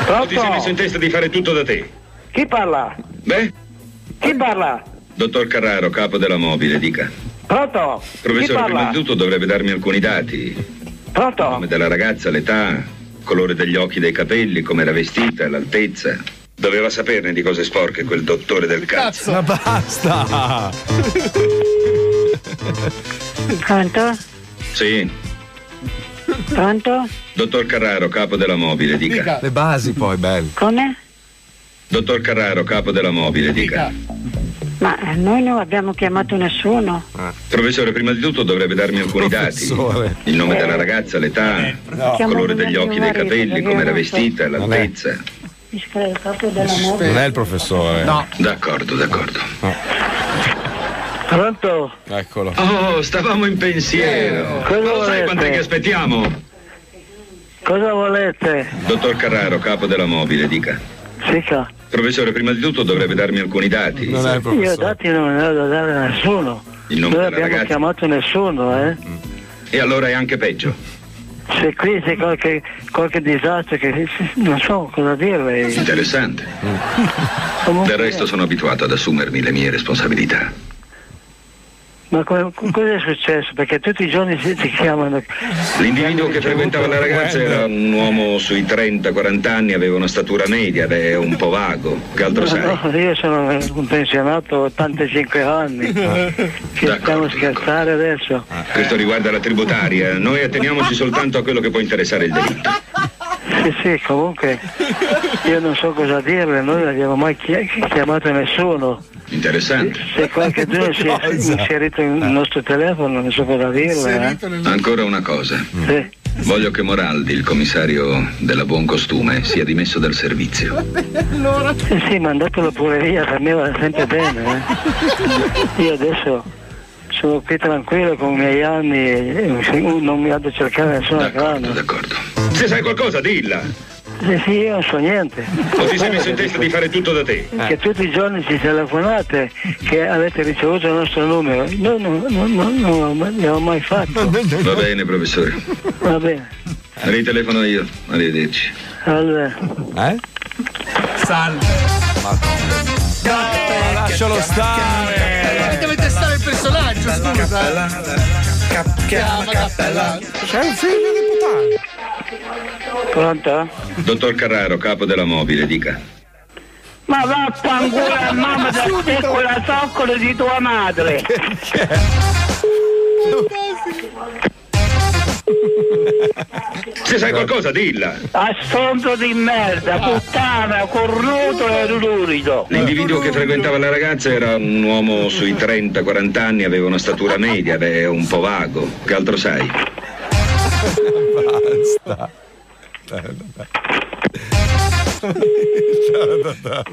Pronto? O ti sei messo in testa di fare tutto da te? Chi parla? Beh? Chi parla? Dottor Carraro, capo della mobile, dica. Pronto? Chi Professore, prima di tutto dovrebbe darmi alcuni dati. Pronto? Il nome della ragazza, l'età, colore degli occhi, dei capelli, come era vestita, l'altezza. Doveva saperne di cose sporche quel dottore del cazzo. Ma basta! Pronto? Sì. Pronto? Dottor Carraro, capo della mobile, dica. Le basi poi, bello. Come? Dottor Carraro, capo della mobile, dica. Ma eh, noi non abbiamo chiamato nessuno. Professore, prima di tutto dovrebbe darmi alcuni dati. Il nome della ragazza, l'età, no. il colore degli occhi, dei capelli, come era vestita, l'altezza. Non è il professore. No. D'accordo, d'accordo. Pronto? Eccolo. Oh, stavamo in pensiero. Cosa Ma lo sai quant'è che aspettiamo? Cosa volete? Dottor Carraro, capo della mobile, dica. Sica. Professore, prima di tutto dovrebbe darmi alcuni dati. Io dati non ne ho da dare a nessuno. Della abbiamo ragazza. chiamato nessuno, eh. E allora è anche peggio. Se qui c'è qualche, qualche disastro che non so cosa dirle. Interessante. Del resto sono abituato ad assumermi le mie responsabilità. Ma come- cosa è successo? Perché tutti i giorni si, si chiamano. L'individuo che frequentava la ragazza era un uomo sui 30-40 anni, aveva una statura media, ed è un po' vago. Che altro No, sai? no, io sono un pensionato, 85 anni. Ci stiamo scherzare adesso. Questo riguarda la tributaria. Noi atteniamoci soltanto a quello che può interessare il delitto. Sì, sì, comunque io non so cosa dirle, noi non abbiamo mai chi- chiamato nessuno. Interessante. Se qualcuno si è inserito nel nostro telefono, non so cosa dirle. Eh? Ancora una cosa. Sì. Voglio che Moraldi, il commissario della buon costume, sia dimesso dal servizio. Sì, sì, mandatelo pure via, per me va sempre bene. eh. Io adesso sono qui tranquillo con i miei anni e non mi vado a cercare nessuna grana. D'accordo. Se sai qualcosa, dilla. Sì, sì, io non so niente. O ti sei messo in testa di fare tutto da te? Che tutti i giorni ci telefonate che avete ricevuto il nostro numero. Noi non, non l'abbiamo mai fatto. Va bene, professore. Va bene. Ritelefono io. Arrivederci. Allora. Eh? Salve. Lascialo stare. Il personaggio, scusa. Chiama. C'è un figlio di puttana. Pronto? Dottor Carraro, capo della mobile, dica. Ma vaffanculo a mamma da te quella zoccola di tua madre. Se sai qualcosa, dilla. A stonzo di merda, puttana, cornuto e lurido. L'individuo che frequentava la ragazza era un uomo sui 30-40 anni, aveva una statura media, ed è un po' vago. Che altro sai? Basta.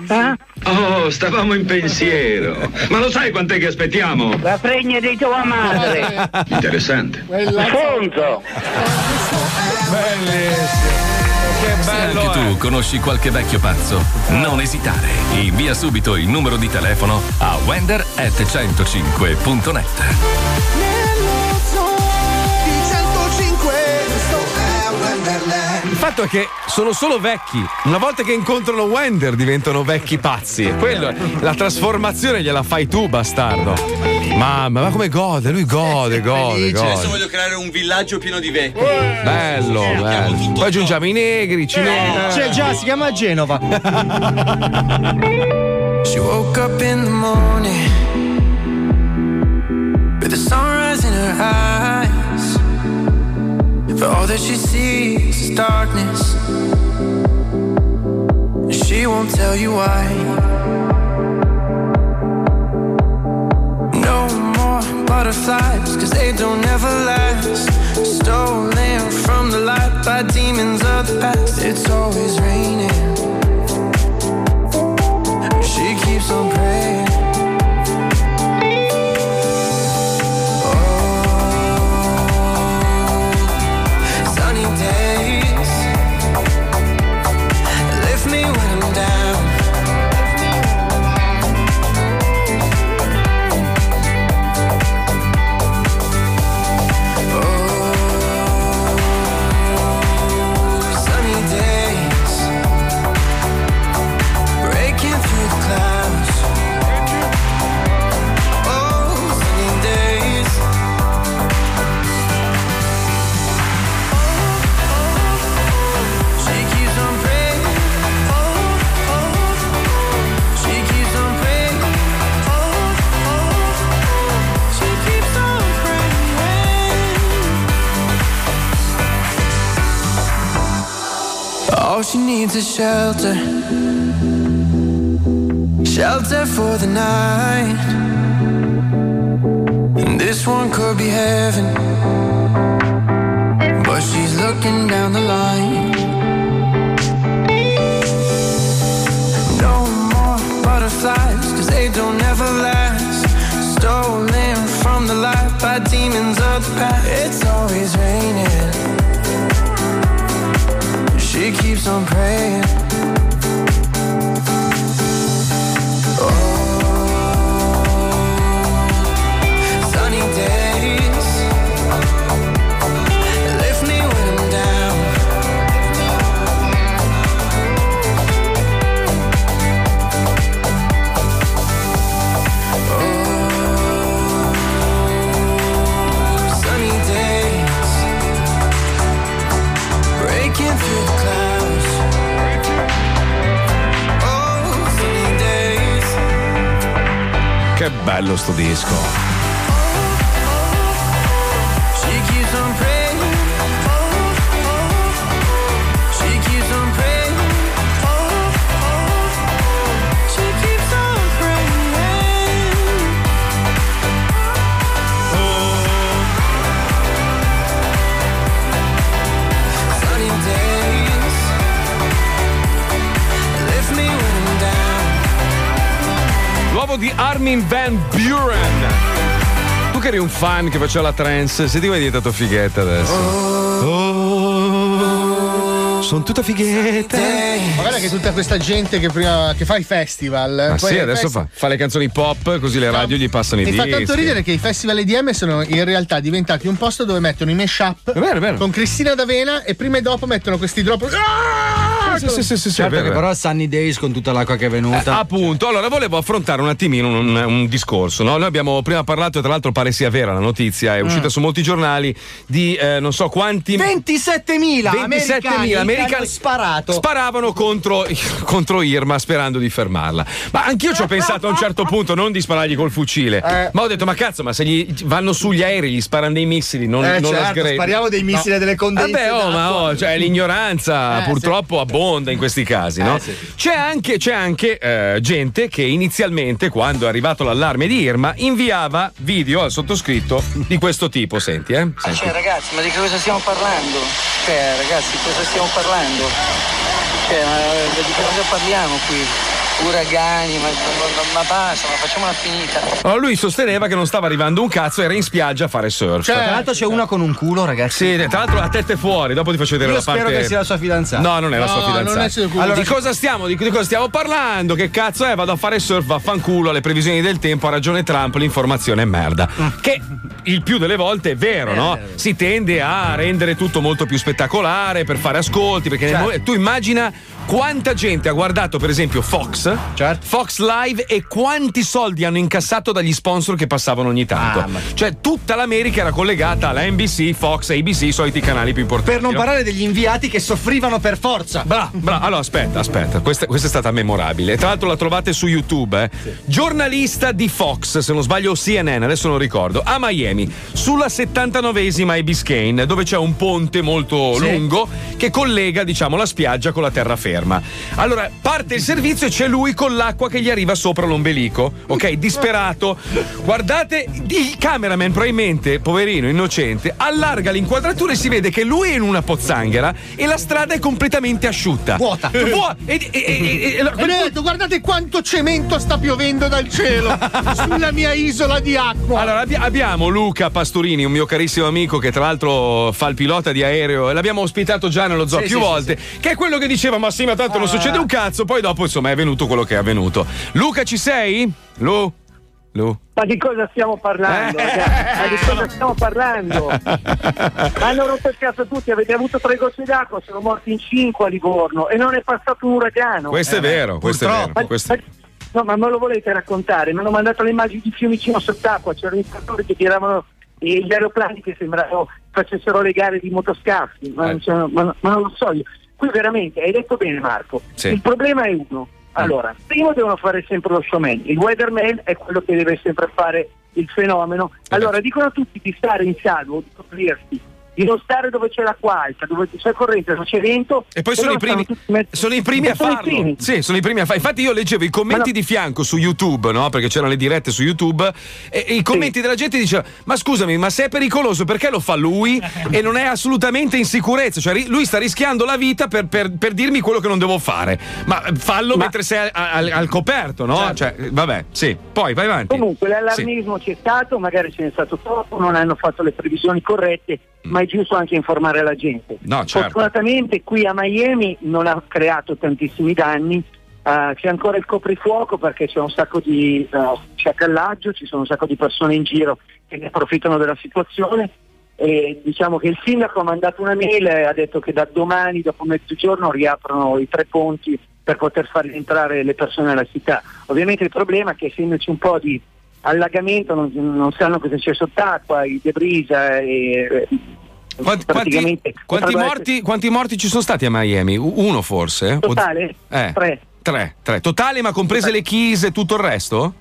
Ah. Oh, stavamo in pensiero. Ma lo sai quant'è che aspettiamo? La pregna di tua madre. Interessante. Fonzo. Bellissimo. Che bello. Se anche tu conosci qualche vecchio pazzo, non esitare. Invia subito il numero di telefono a wender at wender.105.net. fatto è che sono solo vecchi. Una volta che incontrano Wender diventano vecchi pazzi. Quello, la trasformazione gliela fai tu, bastardo. Mamma, ma come gode? Lui gode, gode, Felice, adesso gode. voglio creare un villaggio pieno di vecchi. Bello, bello. Poi aggiungiamo i negri, i cinesi. C'è già, si chiama Genova. She woke up in the morning with the sunrise in her eyes. But all that she sees is darkness. And she won't tell you why. No more butterflies, cause they don't ever last. Stolen from the light by demons of the past. It's always raining. She keeps on praying. All she needs is shelter. Shelter for the night. And this one could be heaven. But she's looking down the line. No more butterflies, cause they don't ever last. Stolen from the light by demons of the past. It's always raining. Keeps on praying. Bello sto disco. Down. L'uovo di Armin Van Buren. Tu che eri un fan che faceva la trance, se ti è diventato fighetta adesso. Oh, sono tutta fighetta. Ma guarda che tutta questa gente che prima che fa i festival. Ma poi sì, adesso festi- fa, fa le canzoni pop, così le radio gli passano i Mi fa dischi. tanto ridere che i festival EDM sono in realtà diventati un posto dove mettono i mashup con Cristina D'Avena e prima e dopo mettono questi drop. Ah! Sì, sì, sì, sì, sì, certo vero. però Sunny Days con tutta l'acqua che è venuta. Eh, appunto, allora volevo affrontare un attimino un, un discorso. no? Noi abbiamo prima parlato, e tra l'altro pare sia vera la notizia, è uscita Mm. su molti giornali, di eh, non so quanti. 27.000 27.000 americani, americani sparato. Sparavano contro, contro Irma sperando di fermarla. Ma anch'io ci ho pensato a un certo punto, non di sparargli col fucile. Eh. Ma ho detto, ma cazzo, ma se gli vanno sugli aerei, gli sparano dei missili, non, Eh, non la certo, sgre- spariamo dei missili e delle condense Vabbè, oh, ma oh, cioè, l'ignoranza Eh, purtroppo abbonda in questi casi, no? Eh, sì. C'è anche, c'è anche eh, gente che inizialmente, quando è arrivato l'allarme di Irma, inviava video al sottoscritto di questo tipo. Senti, eh? Senti. Cioè ragazzi, ma di che cosa stiamo parlando? Cioè ragazzi, cosa stiamo parlando? Cioè, di che cosa parliamo qui? Uragani, ma, ma- ma basta, ma facciamola finita. Allora, lui sosteneva che non stava arrivando un cazzo, era in spiaggia a fare surf. Cioè, tra l'altro c'è una con un culo, ragazzi. Sì, tra l'altro la testa è fuori, dopo ti faccio vedere Io la parte. spero che sia la sua fidanzata. No, non è la No, sua fidanzata. non è sicuro. Allora, di Allora- cosa stiamo? Di, di cosa stiamo parlando? Che cazzo è? Vado a fare surf, vaffanculo, alle previsioni del tempo, ha ragione Trump, l'informazione è merda. Che il più delle volte è vero, no? Si tende a rendere tutto molto più spettacolare per fare ascolti, perché nel mo- tu immagina quanta gente ha guardato per esempio Fox, Fox Live e quanti soldi hanno incassato dagli sponsor che passavano ogni tanto. Cioè tutta l'America era collegata alla NBC, Fox, ABC, i soliti canali più importanti. Per non no? parlare degli inviati che soffrivano per forza. Bra, bra, allora aspetta, aspetta, questa, questa è stata memorabile. Tra l'altro la trovate su YouTube. eh. Giornalista di Fox, se non sbaglio CNN, adesso non ricordo, a Miami, sulla 79esima e Biscayne, dove c'è un ponte molto Sì. lungo che collega, diciamo, la spiaggia con la terraferma. Ferma. Allora parte il servizio e c'è lui con l'acqua che gli arriva sopra l'ombelico, ok? Disperato. Guardate, il cameraman probabilmente, poverino, innocente, allarga l'inquadratura e si vede che lui è in una pozzanghera e la strada è completamente asciutta. Vuota. Vuota. E, e- e- e- detto, guardate quanto cemento sta piovendo dal cielo sulla mia isola di acqua. Allora, abbi- abbiamo Luca Pastorini, un mio carissimo amico che tra l'altro fa il pilota di aereo e l'abbiamo ospitato già nello zoo Sì, più sì, volte, che è quello che diceva ma sì, ma tanto non Ah. succede un cazzo, poi dopo insomma è venuto quello che è avvenuto. Luca ci sei? Lu? Lu? Ma di cosa stiamo parlando, ragazzi? Ma di cosa stiamo parlando? Hanno rotto il cazzo tutti, avete avuto tre gocce d'acqua, sono morti in cinque a Livorno e non è passato un uragano. Questo è vero, questo è vero. Ma- questo- ma- No, ma me lo volete raccontare? Mi hanno mandato le immagini di Fiumicino sott'acqua, c'erano i trattori che tiravano e gli aeroplani che sembravano facessero le gare di motoscaffi, ma, non c'erano- ma- ma non lo so io. Qui veramente, hai detto bene Marco, Sì. il problema è uno. Allora, primo devono fare sempre lo showman, il weatherman è quello che deve sempre fare il fenomeno. Allora, dicono a tutti di stare in salvo, di coprirsi, di non stare dove c'è l'acqua alta, dove c'è corrente, dove c'è vento. E poi sono i, primi, met- sono i primi a i farlo. primi. Sì, sono i primi a farlo. Infatti, io leggevo i commenti di fianco su YouTube, no? Perché c'erano le dirette su YouTube. E, e i commenti della gente diceva: Ma scusami, ma se è pericoloso, perché lo fa lui e non è assolutamente in sicurezza? Cioè, lui sta rischiando la vita per, per- per dirmi quello che non devo fare. Ma fallo mentre sei a- al, al coperto, no? Cioè, vabbè, sì. Poi vai avanti. Comunque l'allarmismo c'è stato, magari ce n'è stato troppo, non hanno fatto le previsioni corrette, ma è giusto anche informare la gente. No, certo. Fortunatamente qui a Miami non ha creato tantissimi danni, eh, c'è ancora il coprifuoco perché c'è un sacco di eh, sciacallaggio, ci sono un sacco di persone in giro che ne approfittano della situazione. E diciamo che il sindaco ha mandato una mail e ha detto che da domani, dopo mezzogiorno, riaprono i tre ponti per poter far rientrare le persone alla città. Ovviamente il problema è che essendoci un po' di allagamento non, non sanno cosa c'è sott'acqua, i debris e, Quanti, quanti- quanti morti, quanti morti ci sono stati a Miami? Uno forse? Totale? Eh, Tre. Tre, tre. Totale, ma comprese le chise e tutto il resto?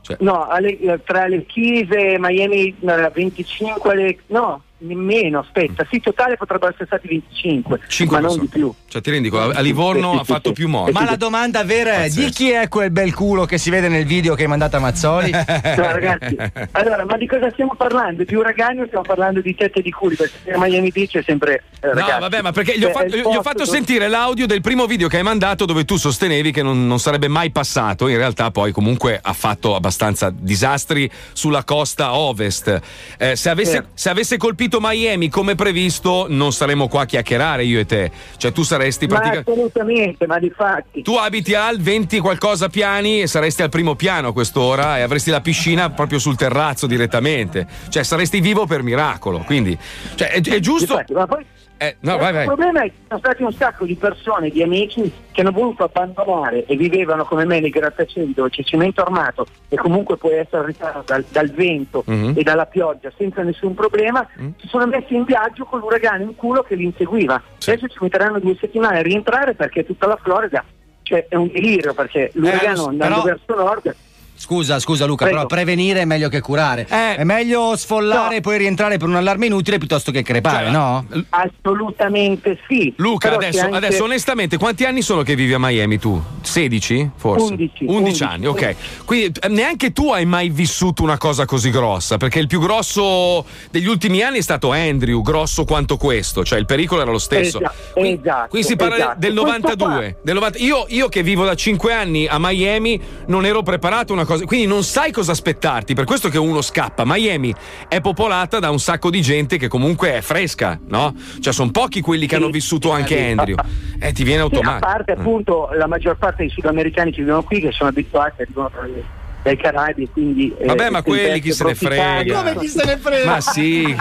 Cioè- No, alle- eh, tra le chiese, Miami eh, 25, le- no, nemmeno, aspetta, sì, totale potrebbero essere stati 25, Cinque ma non persone. di più. Cioè, ti rendi conto? A Livorno Sì, sì, ha fatto sì. più morti. Ma la domanda vera è: di chi è quel bel culo che si vede nel video che hai mandato a Mazzoli? No, ragazzi, allora, ma di cosa stiamo parlando? Di uragani o stiamo parlando di tette di culi? Perché a Miami Beach è sempre. eh, No, ragazzi, vabbè, ma perché gli ho è fatto, gli ho fatto dove- sentire l'audio del primo video che hai mandato dove tu sostenevi che non, non sarebbe mai passato. In realtà, poi comunque ha fatto abbastanza disastri sulla costa ovest. Eh, se, avesse, se avesse colpito Miami come previsto, non saremmo qua a chiacchierare io e te. Cioè, tu saresti praticamente. assolutamente, ma di fatti. Tu abiti al 20 qualcosa piani e saresti al primo piano a quest'ora e avresti la piscina proprio sul terrazzo direttamente. Cioè saresti vivo per miracolo. Quindi cioè, è, è giusto. Difatti, ma poi Eh, no, vai, vai. Il problema è che ci sono stati un sacco di persone, di amici che hanno voluto abbandonare e vivevano come me nei grattacieli dove c'è cemento armato e comunque puoi essere arrestato dal, dal vento Mhm. e dalla pioggia senza nessun problema, si sono messi in viaggio con l'uragano in culo che li inseguiva. Adesso ci metteranno due settimane a rientrare perché tutta la Florida cioè, è un delirio perché l'uragano lo- andando però- verso nord Scusa, scusa Luca, Prego. però prevenire è meglio che curare. È meglio sfollare e poi rientrare per un allarme inutile piuttosto che crepare, Cioè, no? Assolutamente sì. Luca, adesso, anche- adesso onestamente, quanti anni sono che vivi a Miami tu? 16 forse? 11, 11 anni, ok. Quindi eh, neanche tu hai mai vissuto una cosa così grossa, perché il più grosso degli ultimi anni è stato Andrew, grosso quanto questo, cioè il pericolo era lo stesso. Esa- esatto, Qui si parla esatto. del Questo 92. del 90 io, io che vivo da 5 anni a Miami non ero preparato a una cosa, quindi non sai cosa aspettarti, per questo che uno scappa. Miami è popolata da un sacco di gente che comunque è fresca, no? Cioè sono pochi quelli che hanno vissuto anche Andrew. Eh, ti viene Sì, a automatico. parte appunto la maggior parte dei sudamericani che vivono qui che sono abituati, arrivano dai- dai Caraibi quindi eh, Vabbè, ma quelli chi se ne frega. Come chi se ne frega? Ma sì.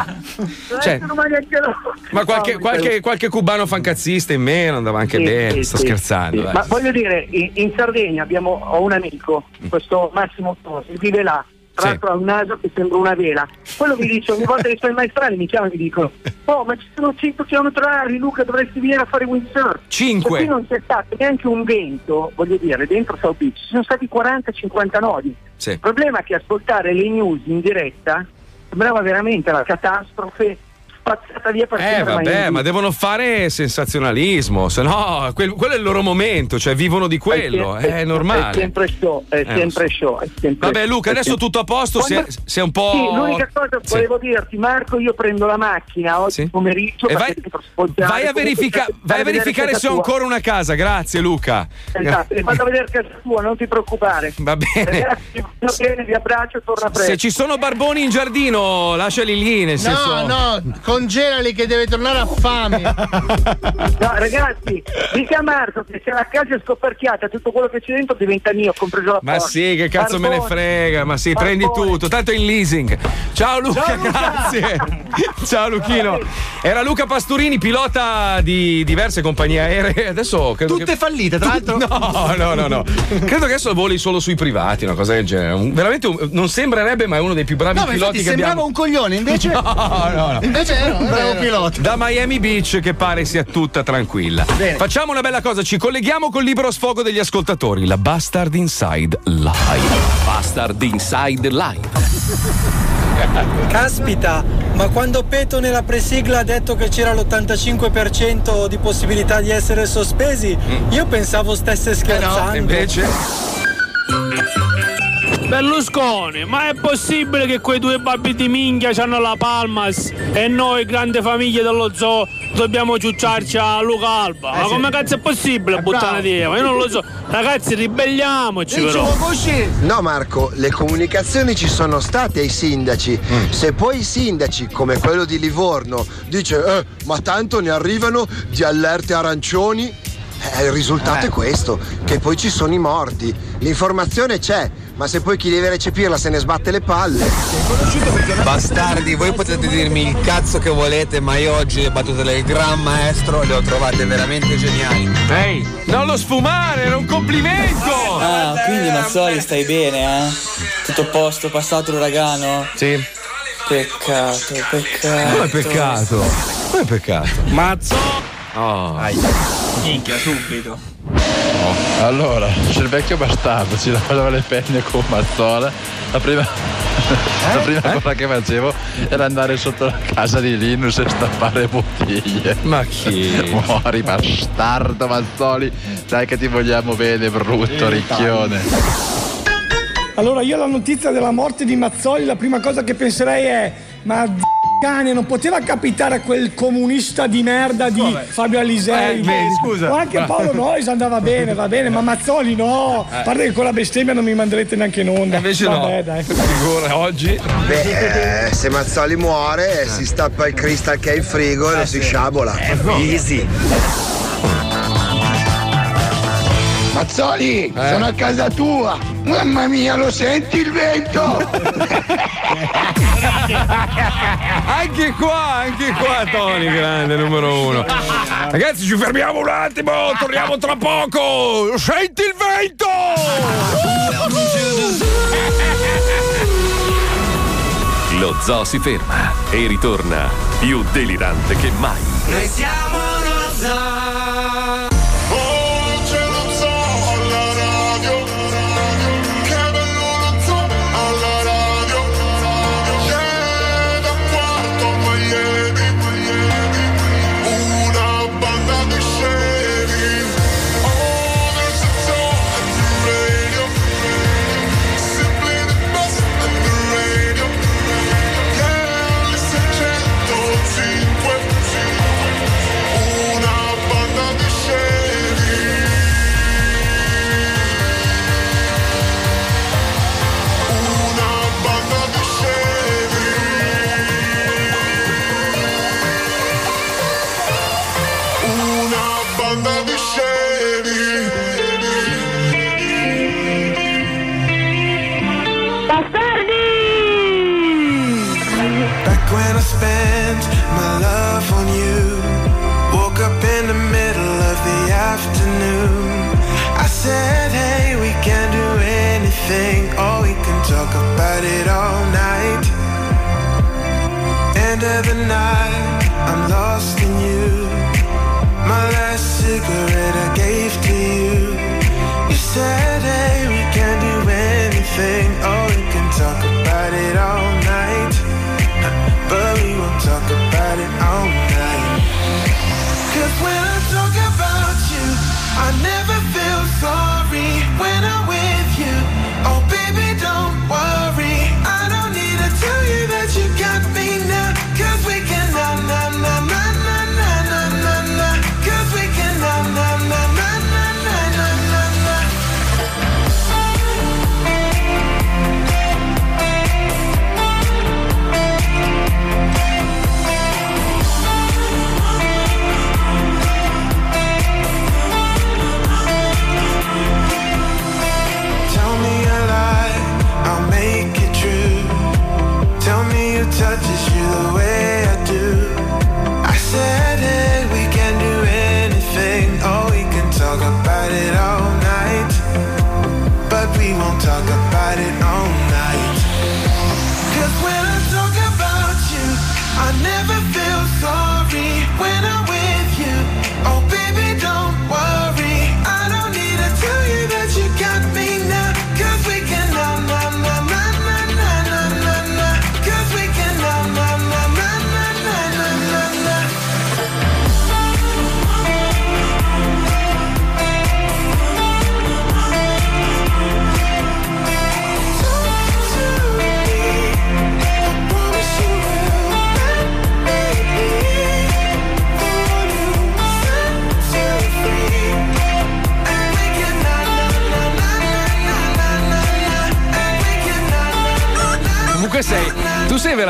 Cioè, Eh, ma qualche, qualche, qualche cubano fancazzista in meno andava anche Sì, bene. sì, Sto sì, scherzando. sì. dai. Ma voglio dire, in, in Sardegna abbiamo, ho un amico, questo Massimo Tosi, vive là, tra l'altro ha un naso che sembra una vela. Quello mi dice, ogni volta che i suoi maestrali mi chiamano e mi dicono, oh ma ci sono 100 km orari Luca, dovresti venire a fare windsurf. Cinque. E qui non c'è stato neanche un vento, voglio dire, dentro South Beach, ci sono stati 40-50 nodi. Sì. Il problema è che ascoltare le news in diretta sembrava veramente la catastrofe spazzata via per Eh vabbè, Miami ma devono fare sensazionalismo, se no quel- quello è il loro momento, cioè vivono di quello, È sempre- è normale. È sempre show, è Eh, sempre so. show. è sempre- Vabbè Luca, adesso sempre- tutto a posto, Quando- è un po'... Sì, l'unica cosa Sì. volevo dirti, Marco, io prendo la macchina oggi pomeriggio E vai, vai a, verifica- vai a verificare se ho ancora una casa, grazie Luca. Esatto, e vado a vedere casa tua, non ti preoccupare. Va bene. Ragazzi, va bene, vi abbraccio e torna presto. Se ci sono barboni in giardino, lasciali lì, nel senso... No, no, congelali che deve tornare a fame. No, ragazzi, dica a Marco che se la casa è scoperchiata, tutto quello che c'è dentro diventa mio, compreso la Ma porta. sì, che cazzo me ne Barbone. frega, ma sì, prendi Barbone. tutto, tanto in leasing. Ciao Luca, grazie. Ciao Luchino. Era Luca Pasturini, pilota di diverse compagnie aeree. Adesso credo Tutte che... fallite, tra l'altro. No, no, no, no. Credo che adesso voli solo sui privati, una cosa del genere. Un- veramente un- non sembrerebbe, ma è uno dei più bravi No, ma piloti infatti che sembrava abbiamo. un coglione, invece. No, no, no. Invece un bravo pilota. Da Miami Beach che pare sia tutta tranquilla. Bene. Facciamo una bella cosa, ci colleghiamo col libero sfogo degli ascoltatori, la Bastard Inside Live. Bastard Inside Live. Caspita, ma quando Peto nella presigla ha detto che c'era l'85% di possibilità di essere sospesi, io pensavo stesse scherzando. invece? Berlusconi, ma è possibile che quei due babbi di minchia hanno la Palmas e noi, grande famiglia dello zoo, dobbiamo ciucciarci a Luca Alba? Ma sì. come cazzo è possibile buttare via? Ma io non lo so. Ragazzi, ribelliamoci però. No Marco, le comunicazioni ci sono state ai sindaci. Se poi i sindaci, come quello di Livorno, dice eh, ma tanto ne arrivano di allerte arancioni, eh, il risultato è questo, che poi ci sono i morti. L'informazione c'è, ma se poi chi deve recepirla se ne sbatte le palle. Bastardi, voi potete dirmi il cazzo che volete, ma io oggi le battute del gran maestro le ho trovate veramente geniali. Ehi, non lo sfumare, era un complimento! Ah, quindi Mazzoli stai bene, eh? Tutto a posto, passato l'uragano? Sì. Peccato, peccato. Come peccato? Come peccato? Mazzo! Oh. Minchia, subito. Allora, c'è il vecchio bastardo, ci lavava le penne con Mazzola. La prima, la prima cosa che facevo era andare sotto la casa di Linus e stappare bottiglie. Ma chi? Muori bastardo Mazzoli, dai che ti vogliamo bene, brutto ricchione. Allora io alla notizia della morte di Mazzoli la prima cosa che penserei è ma cane non poteva capitare a quel comunista di merda di Fabio Alisei Eh, scusa. o anche Paolo Nois andava bene va bene ma Mazzoli no a parte che con la bestemmia non mi manderete neanche in onda Invece Vabbè, no. dai. Figura, oggi. Beh, eh, se Mazzoli muore, si stappa il crystal che è in frigo e lo si sciabola. Easy. Mazzoli, sono a casa tua! Mamma mia, lo senti il vento? Anche qua, anche qua Tony, grande numero uno. Ragazzi, ci fermiamo un attimo, torniamo tra poco. Senti il vento! Lo zoo si ferma e ritorna più delirante che mai. Noi siamo lo zoo. It all night. End of the night, I'm lost in you. My last cigarette I gave to you. You said,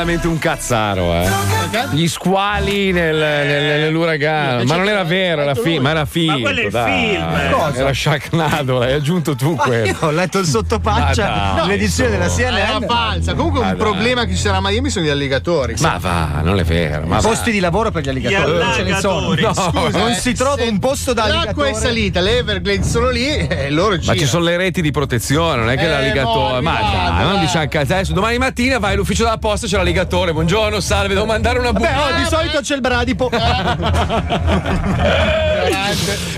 veramente un cazzaro, eh. Gli squali nel, nel- nell'uragano. Ma non era vero, era fi- ma era finto. quello è il dai. film. Cosa? Era Sharknado, l'hai aggiunto tu Ma quello. io ho letto il Ma sottopaccia dai, l'edizione della. CNN. Era falsa. Comunque Ma un dai. problema che ci sarà a Miami sono gli alligatori. Ma va, non è vero. Ma va. Posti di lavoro per gli alligatori. Gli non ce ne sono. allagatori. No, Scusa, non eh, si trova un posto da L'acqua alligatore. è salita, le Everglades sono lì e loro Ma girano. ci sono le reti di protezione, non è che Eh, l'alligatore. Ma mi dai, non diciamo cazzo. Adesso domani mattina vai all'ufficio della posta, c'è l'alligatore. Buongiorno, salve, devo mandare una Beh, buca. oh, di solito c'è il bradipo.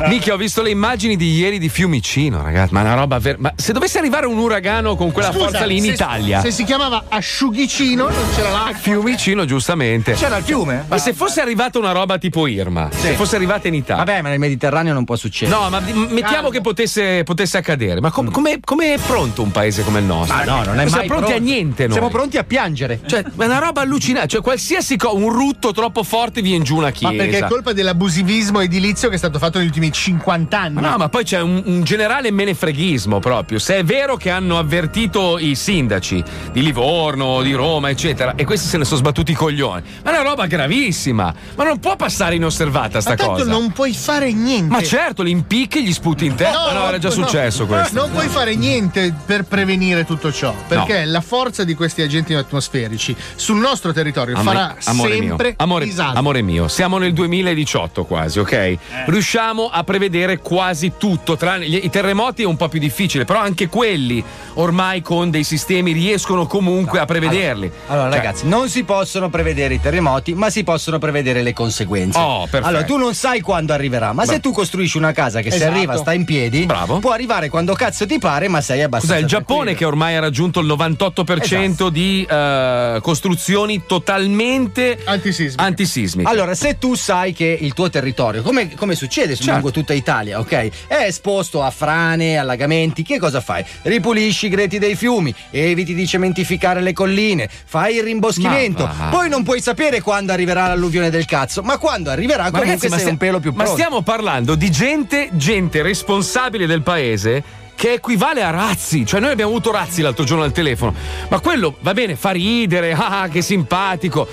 Mica, ho visto le immagini di ieri di Fiumicino, ragazzi. Ma una roba ver- Ma se dovesse arrivare un uragano con quella Scusa, forza lì in se- Italia. Se si chiamava asciughicino, non c'era l'acqua. Fiumicino, giustamente. C'era il fiume? Ma se fosse arrivata una roba tipo Irma, se fosse arrivata in Italia. Vabbè, ma nel Mediterraneo non può succedere. No, ma mettiamo che potesse, potesse accadere. Ma com- come come è pronto un paese come il nostro? Ma no, non è Siamo mai pronti pronto. a niente noi. Siamo pronti a piangere. Cioè, è una roba allucinante. Cioè, qualsiasi cosa, un rutto troppo forte viene giù una chiesa. Ma perché è colpa dell'abusivismo edilizio che stato fatto negli ultimi 50 anni. Ma No, ma poi c'è un, un generale menefreghismo proprio. Se è vero che hanno avvertito i sindaci di Livorno, di Roma, eccetera, e questi se ne sono sbattuti i coglioni. Ma è una roba gravissima. Ma non può passare inosservata sta Ma tanto cosa. non puoi fare niente. Ma certo, li impicchi e gli sputi in testa. Ma no, era già no. successo questo. Non puoi fare niente per prevenire tutto ciò, perché la forza di questi agenti atmosferici sul nostro territorio Amore- farà amore sempre mio, amore, amore mio, siamo nel 2018 quasi, ok? Riusciamo a prevedere quasi tutto, tranne gli- i terremoti è un po' più difficile, però anche quelli ormai con dei sistemi riescono comunque a prevederli. Allora, Cioè, ragazzi, non si possono prevedere i terremoti, ma si possono prevedere le conseguenze. Oh, perfetto. allora, tu non sai quando arriverà, ma Beh. se tu costruisci una casa che se Esatto. arriva sta in piedi, Bravo. può arrivare quando cazzo ti pare, ma sei abbastanza. Cos'è il Giappone che ormai ha raggiunto il 98% di eh, costruzioni totalmente antisismiche? Allora, se tu sai che il tuo territorio, come, come succede su Certo. lungo tutta Italia, ok? È esposto a frane, allagamenti, che cosa fai? Ripulisci i greti dei fiumi, eviti di cementificare le colline, fai il rimboschimento. Ma. Poi non puoi sapere quando arriverà l'alluvione del cazzo, ma quando arriverà Ma comunque ragazzi, ma sei stia- un pelo più ma pronto. stiamo parlando di gente, gente responsabile del paese che equivale a Razzi. Cioè, noi abbiamo avuto Razzi l'altro giorno al telefono. Ma quello va bene, fa ridere, ah, che simpatico.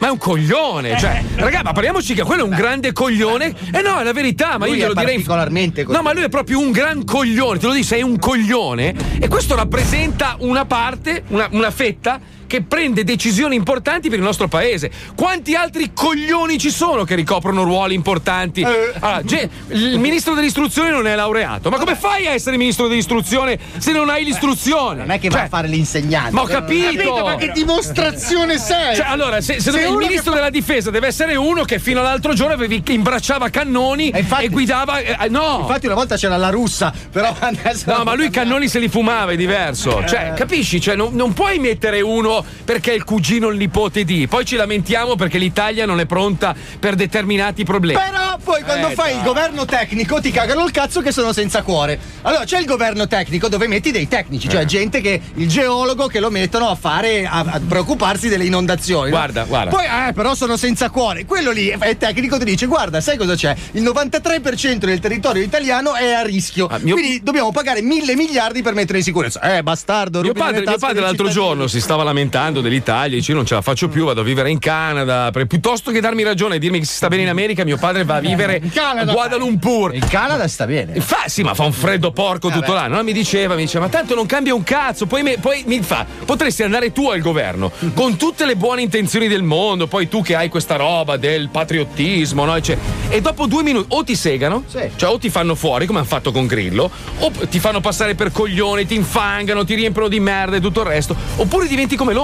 Ma è un coglione, cioè, raga, ma parliamoci che quello è un grande coglione. Eh no, è la verità, ma Lui io glielo direi. particolarmente No, ma lui è proprio un gran coglione, te lo dico, sei un coglione. E questo rappresenta una parte, una, una fetta che prende decisioni importanti per il nostro paese. Quanti altri coglioni ci sono che ricoprono ruoli importanti? Allora, ge- il ministro dell'istruzione non è laureato. Ma come fai a essere ministro dell'istruzione se non hai l'istruzione? Non è che va a fare l'insegnante. Ma ho capito! Ma che dimostrazione sei? Cioè, allora, se, se Sei il ministro della difesa deve essere uno che fino all'altro giorno avevi- imbracciava cannoni e, guidava. eh, eh, no! Infatti, una volta c'era la russa, però. No, ma lui i cannoni se li fumava, è diverso. Cioè, capisci? Cioè, non, non puoi mettere uno perché è il cugino o il nipote di. Poi ci lamentiamo perché l'Italia non è pronta per determinati problemi. Però poi quando Eh, fai dai. il governo tecnico ti cagano il cazzo che sono senza cuore. Allora c'è il governo tecnico dove metti dei tecnici, cioè Eh. gente che il geologo che lo mettono a fare a, a preoccuparsi delle inondazioni. no? Guarda, guarda. Poi eh, però sono senza cuore. Quello lì è tecnico ti dice "Guarda, sai cosa c'è? Il 93% del territorio italiano è a rischio. Ah, Quindi dobbiamo pagare mille miliardi per mettere in sicurezza". Eh, bastardo, Mio padre, mio padre l'altro cittadini. giorno si stava lamentando dell'Italia, dice io non ce la faccio più, vado a vivere in Canada. Piuttosto che darmi ragione e dirmi che si sta bene in America, mio padre va a vivere a Kuala Lumpur. In Canada sta bene. Fa, sì, ma fa un freddo porco tutto l'anno. No, mi diceva, mi diceva, ma tanto non cambia un cazzo. Poi, me- poi mi fa, potresti andare tu al governo con tutte le buone intenzioni del mondo. Poi tu che hai questa roba del patriottismo, no? Cioè, e dopo due minuti o ti segano, cioè o ti fanno fuori, come hanno fatto con Grillo, o ti fanno passare per coglione, ti infangano, ti riempiono di merda e tutto il resto, oppure diventi come loro.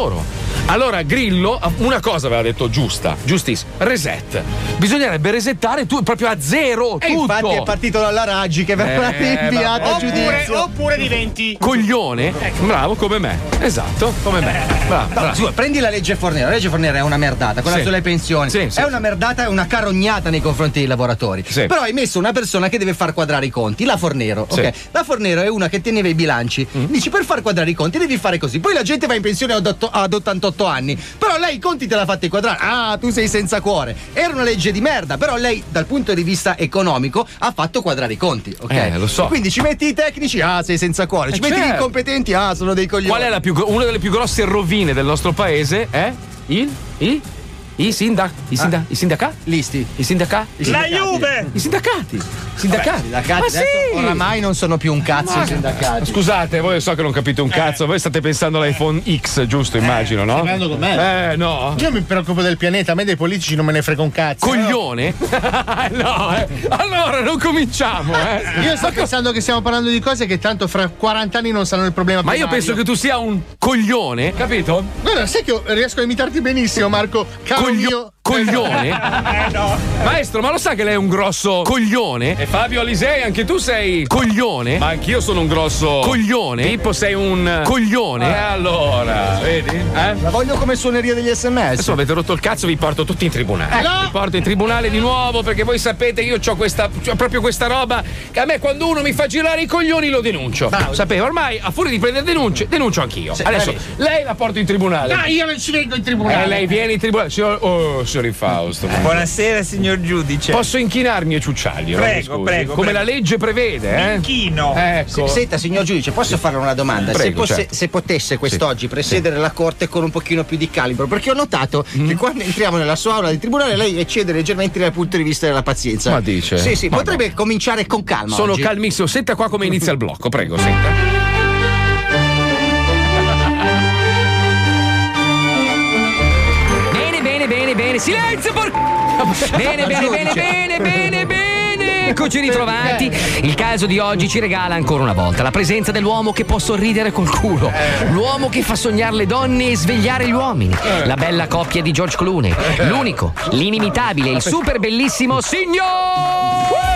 Allora, Grillo, una cosa aveva detto giusta, giustissima, reset. Bisognerebbe resettare tu proprio a zero. E tutto. infatti è partito dalla Raggi che verrà Eh, inviato a giudizio. Oppure diventi. Coglione? Bravo come me. Esatto, come me. Bravo, No, bravo. scusa, prendi la legge Fornero. La legge Fornero è una merdata, quella Sì. sulle pensioni. Sì, sì, è una merdata, è una carognata nei confronti dei lavoratori. Sì. Però hai messo una persona che deve far quadrare i conti, la Fornero. Sì. Mm. ok? La Fornero è una che teneva i bilanci. Dici per far quadrare i conti devi fare così. Poi la gente va in pensione ad, otto- ad 88 48 anni. Però lei i conti te l'ha fatti quadrare. Ah, tu sei senza cuore. Era una legge di merda, però lei dal punto di vista economico ha fatto quadrare i conti, ok? Eh, lo so. Quindi ci metti i tecnici, ah, sei senza cuore. Ci Eh, metti gli certo. incompetenti, ah, sono dei coglioni. Qual è la più, una delle più grosse rovine del nostro paese? Eh? Il? I? I sindac? I, sinda- i sindacati? Listi. I sindacati? La Juve! I sindacati! Sindacati! sindacati Ma sì! oramai non sono più un cazzo i sindacati. Scusate, voi so che non capite un cazzo, voi state pensando all'iPhone X, giusto? Immagino, no? parlando con me? Eh, no. Io mi preoccupo del pianeta, a me dei politici non me ne frega un cazzo. Coglione? no, eh. Allora non cominciamo, eh. Io sto pensando che stiamo parlando di cose che tanto fra 40 anni non saranno il problema Ma io primario. penso che tu sia un coglione, capito? Guarda, sai che io riesco a imitarti benissimo, Marco. Caro mio. Coglione? Eh no. Maestro, ma lo sa che lei è un grosso coglione? E Fabio Alisei, anche tu sei coglione? Ma anch'io sono un grosso coglione. Pippo, sei un coglione? E allora, vedi? Eh? La voglio come suoneria degli sms. Adesso avete rotto il cazzo, vi porto tutti in tribunale. No! Vi porto in tribunale di nuovo perché voi sapete io ho questa c'ho proprio questa roba che a me quando uno mi fa girare i coglioni lo denuncio. Sapete, ormai a furia di prendere denunce, denuncio anch'io. Sì, Adesso bravissimo. lei la porto in tribunale. No, io non ci vengo in tribunale. Eh, lei viene in tribunale. Signor, oh, signor Infausto. Buonasera, signor giudice. Posso inchinarmi e ciucciargli? Prego, scusi? prego, Come prego. la legge prevede, eh? Inchino. Ecco. Se- Senta, signor giudice, posso farle una domanda? se, Prego, posse- certo. se potesse quest'oggi presiedere la corte con un pochino più di calibro, perché ho notato Mm. che quando entriamo nella sua aula di tribunale lei eccede leggermente dal punto di vista della pazienza. Ma dice? Sì, sì, Ma potrebbe cominciare con calma. Sono oggi. calmissimo. Senta qua come inizia il blocco, prego, senta. Bene, bene, bene, bene. Silenzio, por... Bene, bene, bene, bene, bene, bene. Eccoci ritrovati. Il caso di oggi ci regala ancora una volta la presenza dell'uomo che può sorridere col culo. L'uomo che fa sognare le donne e svegliare gli uomini. La bella coppia di George Clooney. L'unico, l'inimitabile, il super bellissimo signor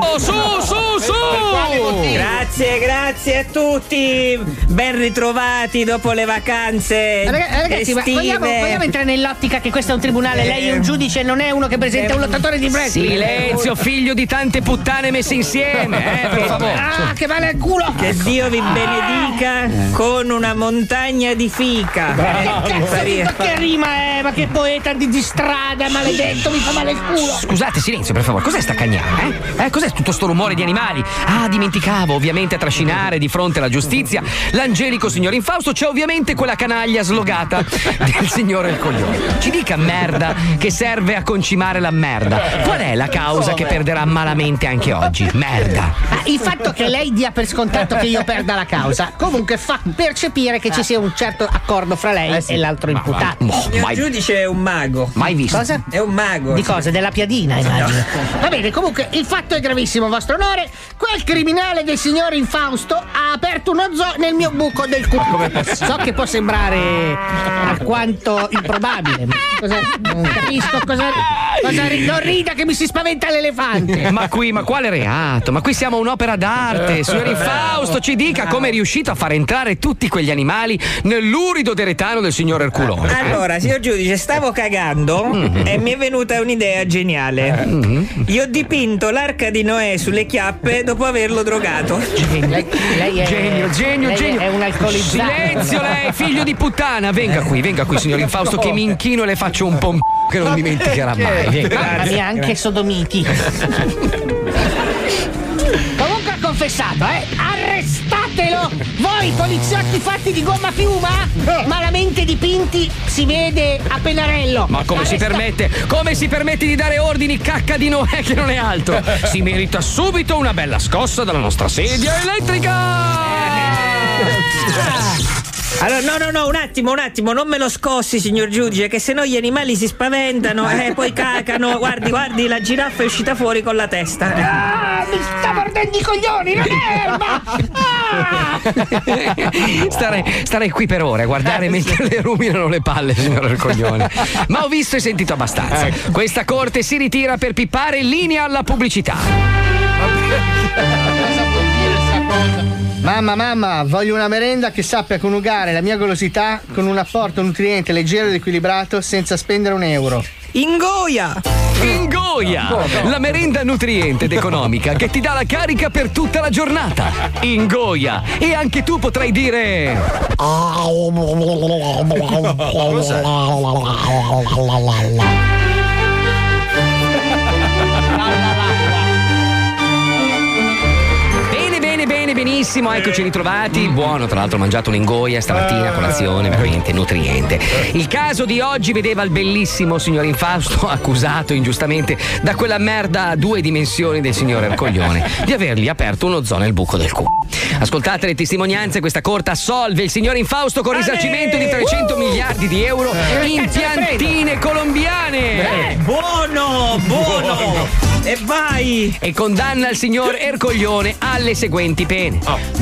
cazzo! Su, su, su! Grazie, grazie a tutti. Ben ritrovati dopo le vacanze. Raga- Ragazzi, ma vogliamo, vogliamo entrare nell'ottica che questo è un tribunale, lei è un giudice, non è uno che presenta un lottatore di wrestling. Silenzio, figlio di tante puttane messe insieme, eh, per favore. Ah, che male al culo! Che Dio vi benedica con una montagna di fica. Che Eh, cazzo di, ma che rima è? Ma che poeta di, di strada, maledetto, mi fa male il culo! Scusate, silenzio, per favore, cos'è sta cagnara, eh? eh? Cos'è tutto sto rumore di animali? Ah, dimenticavo, ovviamente a trascinare di fronte alla giustizia l'angelico signor Infausto c'è ovviamente quella canaglia slogata del signore il coglione. Ci dica merda che serve a concimare la merda. Qual è la causa che perderà malamente anche oggi? Merda. Ah, il fatto che lei dia per scontato che io perda la causa comunque fa percepire che ci sia un certo accordo fra lei e l'altro imputato. Il signor giudice è un mago. Mai visto. Cosa? È un mago. Di cosa? Della piadina, immagino. Va bene, comunque il fatto è gravissimo, vostro onore. Quel criminale del signor Infausto ha aperto uno zoo nel mio buco del culo. So che può sembrare alquanto improbabile. ma Cosa, non capisco cosa, cosa Non rida che mi si spaventa l'elefante. Ma qui, ma quale reato? Ma qui siamo un'opera d'arte. Signor Infausto, ci dica come è riuscito a far entrare tutti quegli animali nell'urido deretano del signor Erculone. Allora, signor giudice, stavo cagando Mm-hmm. e mi è venuta un'idea geniale. Io ho dipinto l'arca di Noè sulle chiappe dopo averlo drogato. Lei, lei è, Genio, genio, lei genio. È un alcolizzato. Silenzio lei, figlio di puttana. Venga qui, venga qui, signor Infausto, che mi inchino e le faccio un po' che non dimenticherà mai. Venga. Mamma mia, anche sodomiti. Comunque ha confessato, eh? Voi poliziotti fatti di gomma piuma? Malamente dipinti si vede a pennarello. Ma come si permette? Come si permette di dare ordini cacca di Noè che non è altro? Si merita subito una bella scossa dalla nostra sedia elettrica! Allora, no, no, no, un attimo, un attimo, non me lo scossi, signor giudice, che se no gli animali si spaventano e poi cacano. Guardi, guardi, la giraffa è uscita fuori con la testa. Ah, mi sta mordendo i coglioni, non è erba! Ah! Starei, starei qui per ore a guardare mentre le ruminano le palle, signor Coglione. Ma ho visto e sentito abbastanza. Questa corte si ritira per pippare in linea alla pubblicità. Mamma, mamma, voglio una merenda che sappia coniugare la mia golosità con un apporto nutriente leggero ed equilibrato senza spendere un euro. Ingoia! Ingoia! La merenda nutriente ed economica che ti dà la carica per tutta la giornata. Ingoia! E anche tu potrai dire. Bene, benissimo, eccoci ritrovati. Buono, tra l'altro ho mangiato un'ingoia stamattina a colazione, veramente nutriente. Il caso di oggi vedeva il bellissimo signor Infausto accusato ingiustamente da quella merda a due dimensioni del signor Ercoglione di avergli aperto uno zoo nel buco del culo. Ascoltate le testimonianze, questa corte assolve il signor Infausto con risarcimento di 300 miliardi di euro in piantine colombiane. Eh, buono, buono. E vai! E condanna il signor Ercoglione alle seguenti pene: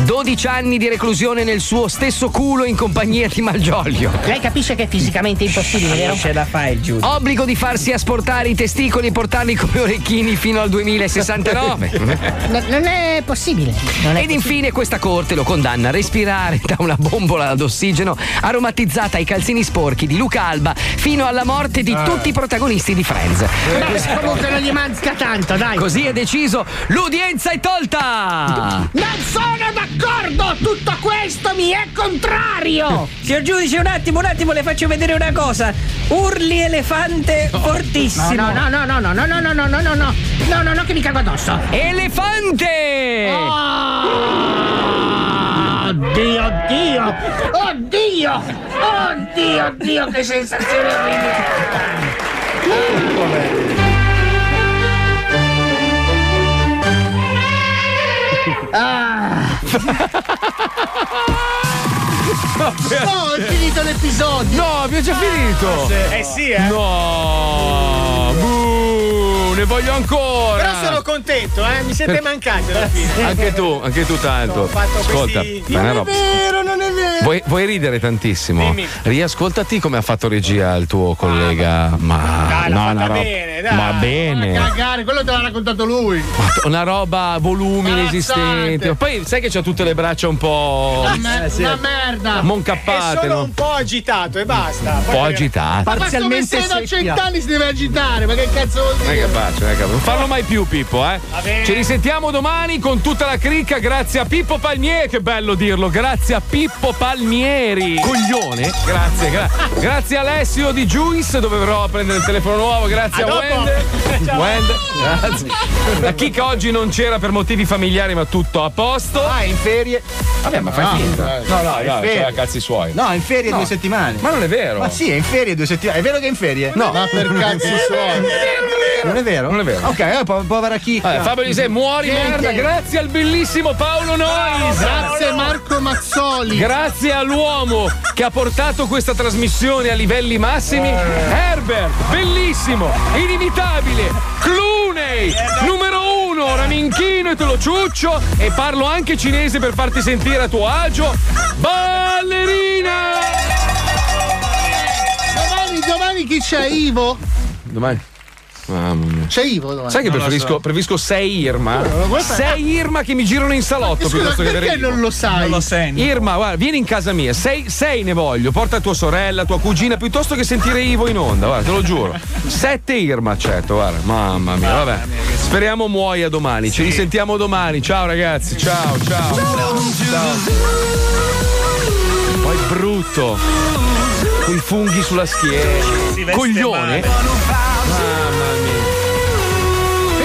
12 anni di reclusione nel suo stesso culo in compagnia di Malgioglio. Lei capisce che è fisicamente impossibile, vero? ce la fai il giudice. Obbligo di farsi asportare i testicoli e portarli come orecchini fino al 2069. No- non è possibile. Non è Ed infine questa corte lo condanna a respirare da una bombola d'ossigeno aromatizzata ai calzini sporchi di Luca Alba fino alla morte di tutti i protagonisti di Friends. Ma comunque non gli manca tanto, dai. Così è deciso, l'udienza è tolta! Non sono d'accordo! Tutto questo mi è contrario! Signor giudice, un attimo, un attimo, le faccio vedere una cosa. Urli elefante fortissimo. No, no, no, no, no, no, no, no, no, no, no, no, no, no, no, che mi cago addosso. Elefante! Oddio, oddio, oddio, oddio, oddio, che sensazione orribile. Ah. No, è finito l'episodio! No, abbiamo già finito! Eh sì, eh. No! Ne voglio ancora! Però sono contento, eh. Mi siete mancati alla fine. Anche tu, anche tu tanto. Ascolta, questi- ma Non roba- è vero, non è vero. Vuoi, vuoi ridere tantissimo? Dimmi. Riascoltati come ha fatto regia il tuo collega. ma Dai, l'ha no, fatta una roba. bene, dai. Ma bene. Cagare, quello te l'ha raccontato lui. Una roba a volumi Calazzate. inesistenti. Poi sai che c'ha tutte le braccia un po'. Una, me- una merda. Moncappate, È solo no? un po' agitato e basta. Un po' agitate. Ma come sei da cent'anni si deve agitare? Ma che cazzo vuol dire? capace, non è capace. Non farlo mai più, Pippo, eh. Ci risentiamo domani con tutta la cricca, grazie a Pippo Palmieri. Che bello dirlo, grazie a Pippo Palmieri. Coglione. Grazie, gra- grazie Alessio di Juice, dove verrò a prendere il telefono nuovo. Grazie A a. Wende. Wende, grazie. La chicca oggi non c'era per motivi familiari, ma tutto a posto. Ah, è in ferie. Vabbè, ma fai No, finta. no, no, c'ha ferie. cazzi suoi. No, è in ferie No. due settimane. Ma non è vero. Ma sì, è in ferie due settimane. È vero che è in ferie? No. Ma per cazzi suoi. Non è vero? Non è vero. Ok, eh, po- povera chicca. Vabbè, Fabio Lisei, muori Niente. merda. Grazie al bellissimo Paolo Nois. Grazie Marco Mazzoli. Grazie all'uomo che ha portato questa trasmissione a livelli massimi. Herbert, bellissimo, inimitabile, Clooney, numero uno, Raminchino e te lo ciuccio e parlo anche cinese per farti sentire a tuo agio. Ballerina! Domani, domani chi c'è? Ivo? Domani. Mamma mia. C'è Ivo domani. Sai che Non lo preferisco, so. preferisco sei Irma? lo? Sei Irma che mi girano in salotto Scusa, piuttosto che perché avere non lo sai? senti. Irma, guarda, vieni in casa mia, sei, sei ne voglio, porta tua sorella, tua cugina, piuttosto che sentire Ivo in onda, guarda, te lo giuro. Sette Irma accetto, guarda, mamma mia, vabbè. Speriamo muoia domani, ci risentiamo domani, ciao ragazzi, ciao, ciao. Ciao. Poi brutto, con i funghi sulla schiena, coglione. male.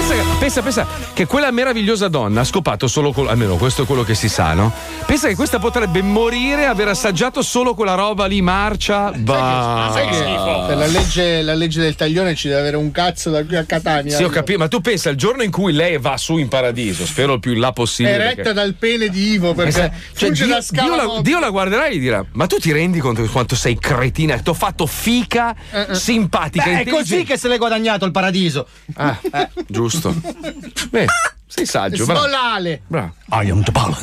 Pensa, pensa, pensa che quella meravigliosa donna ha scopato solo col, almeno questo è quello che si sa, no? Pensa che questa potrebbe morire aver assaggiato solo quella roba lì marcia. Bah. Sai che per la legge, la legge del taglione ci deve avere un cazzo da qui a Catania. Sì, ho capito, ma tu pensa il giorno in cui lei va su in paradiso, spero il più in là possibile. Eretta perché- dal pene di Ivo perché Cioè, fugge Dio, scala Dio la. Dio la guarderà e gli dirà: Ma tu ti rendi conto di quanto sei cretina? Ti ho fatto fica, simpatica, Beh, è così che se l'hai guadagnato il paradiso. Ah, giusto. Beh, sei saggio. Svolale. bravo. I am the balance.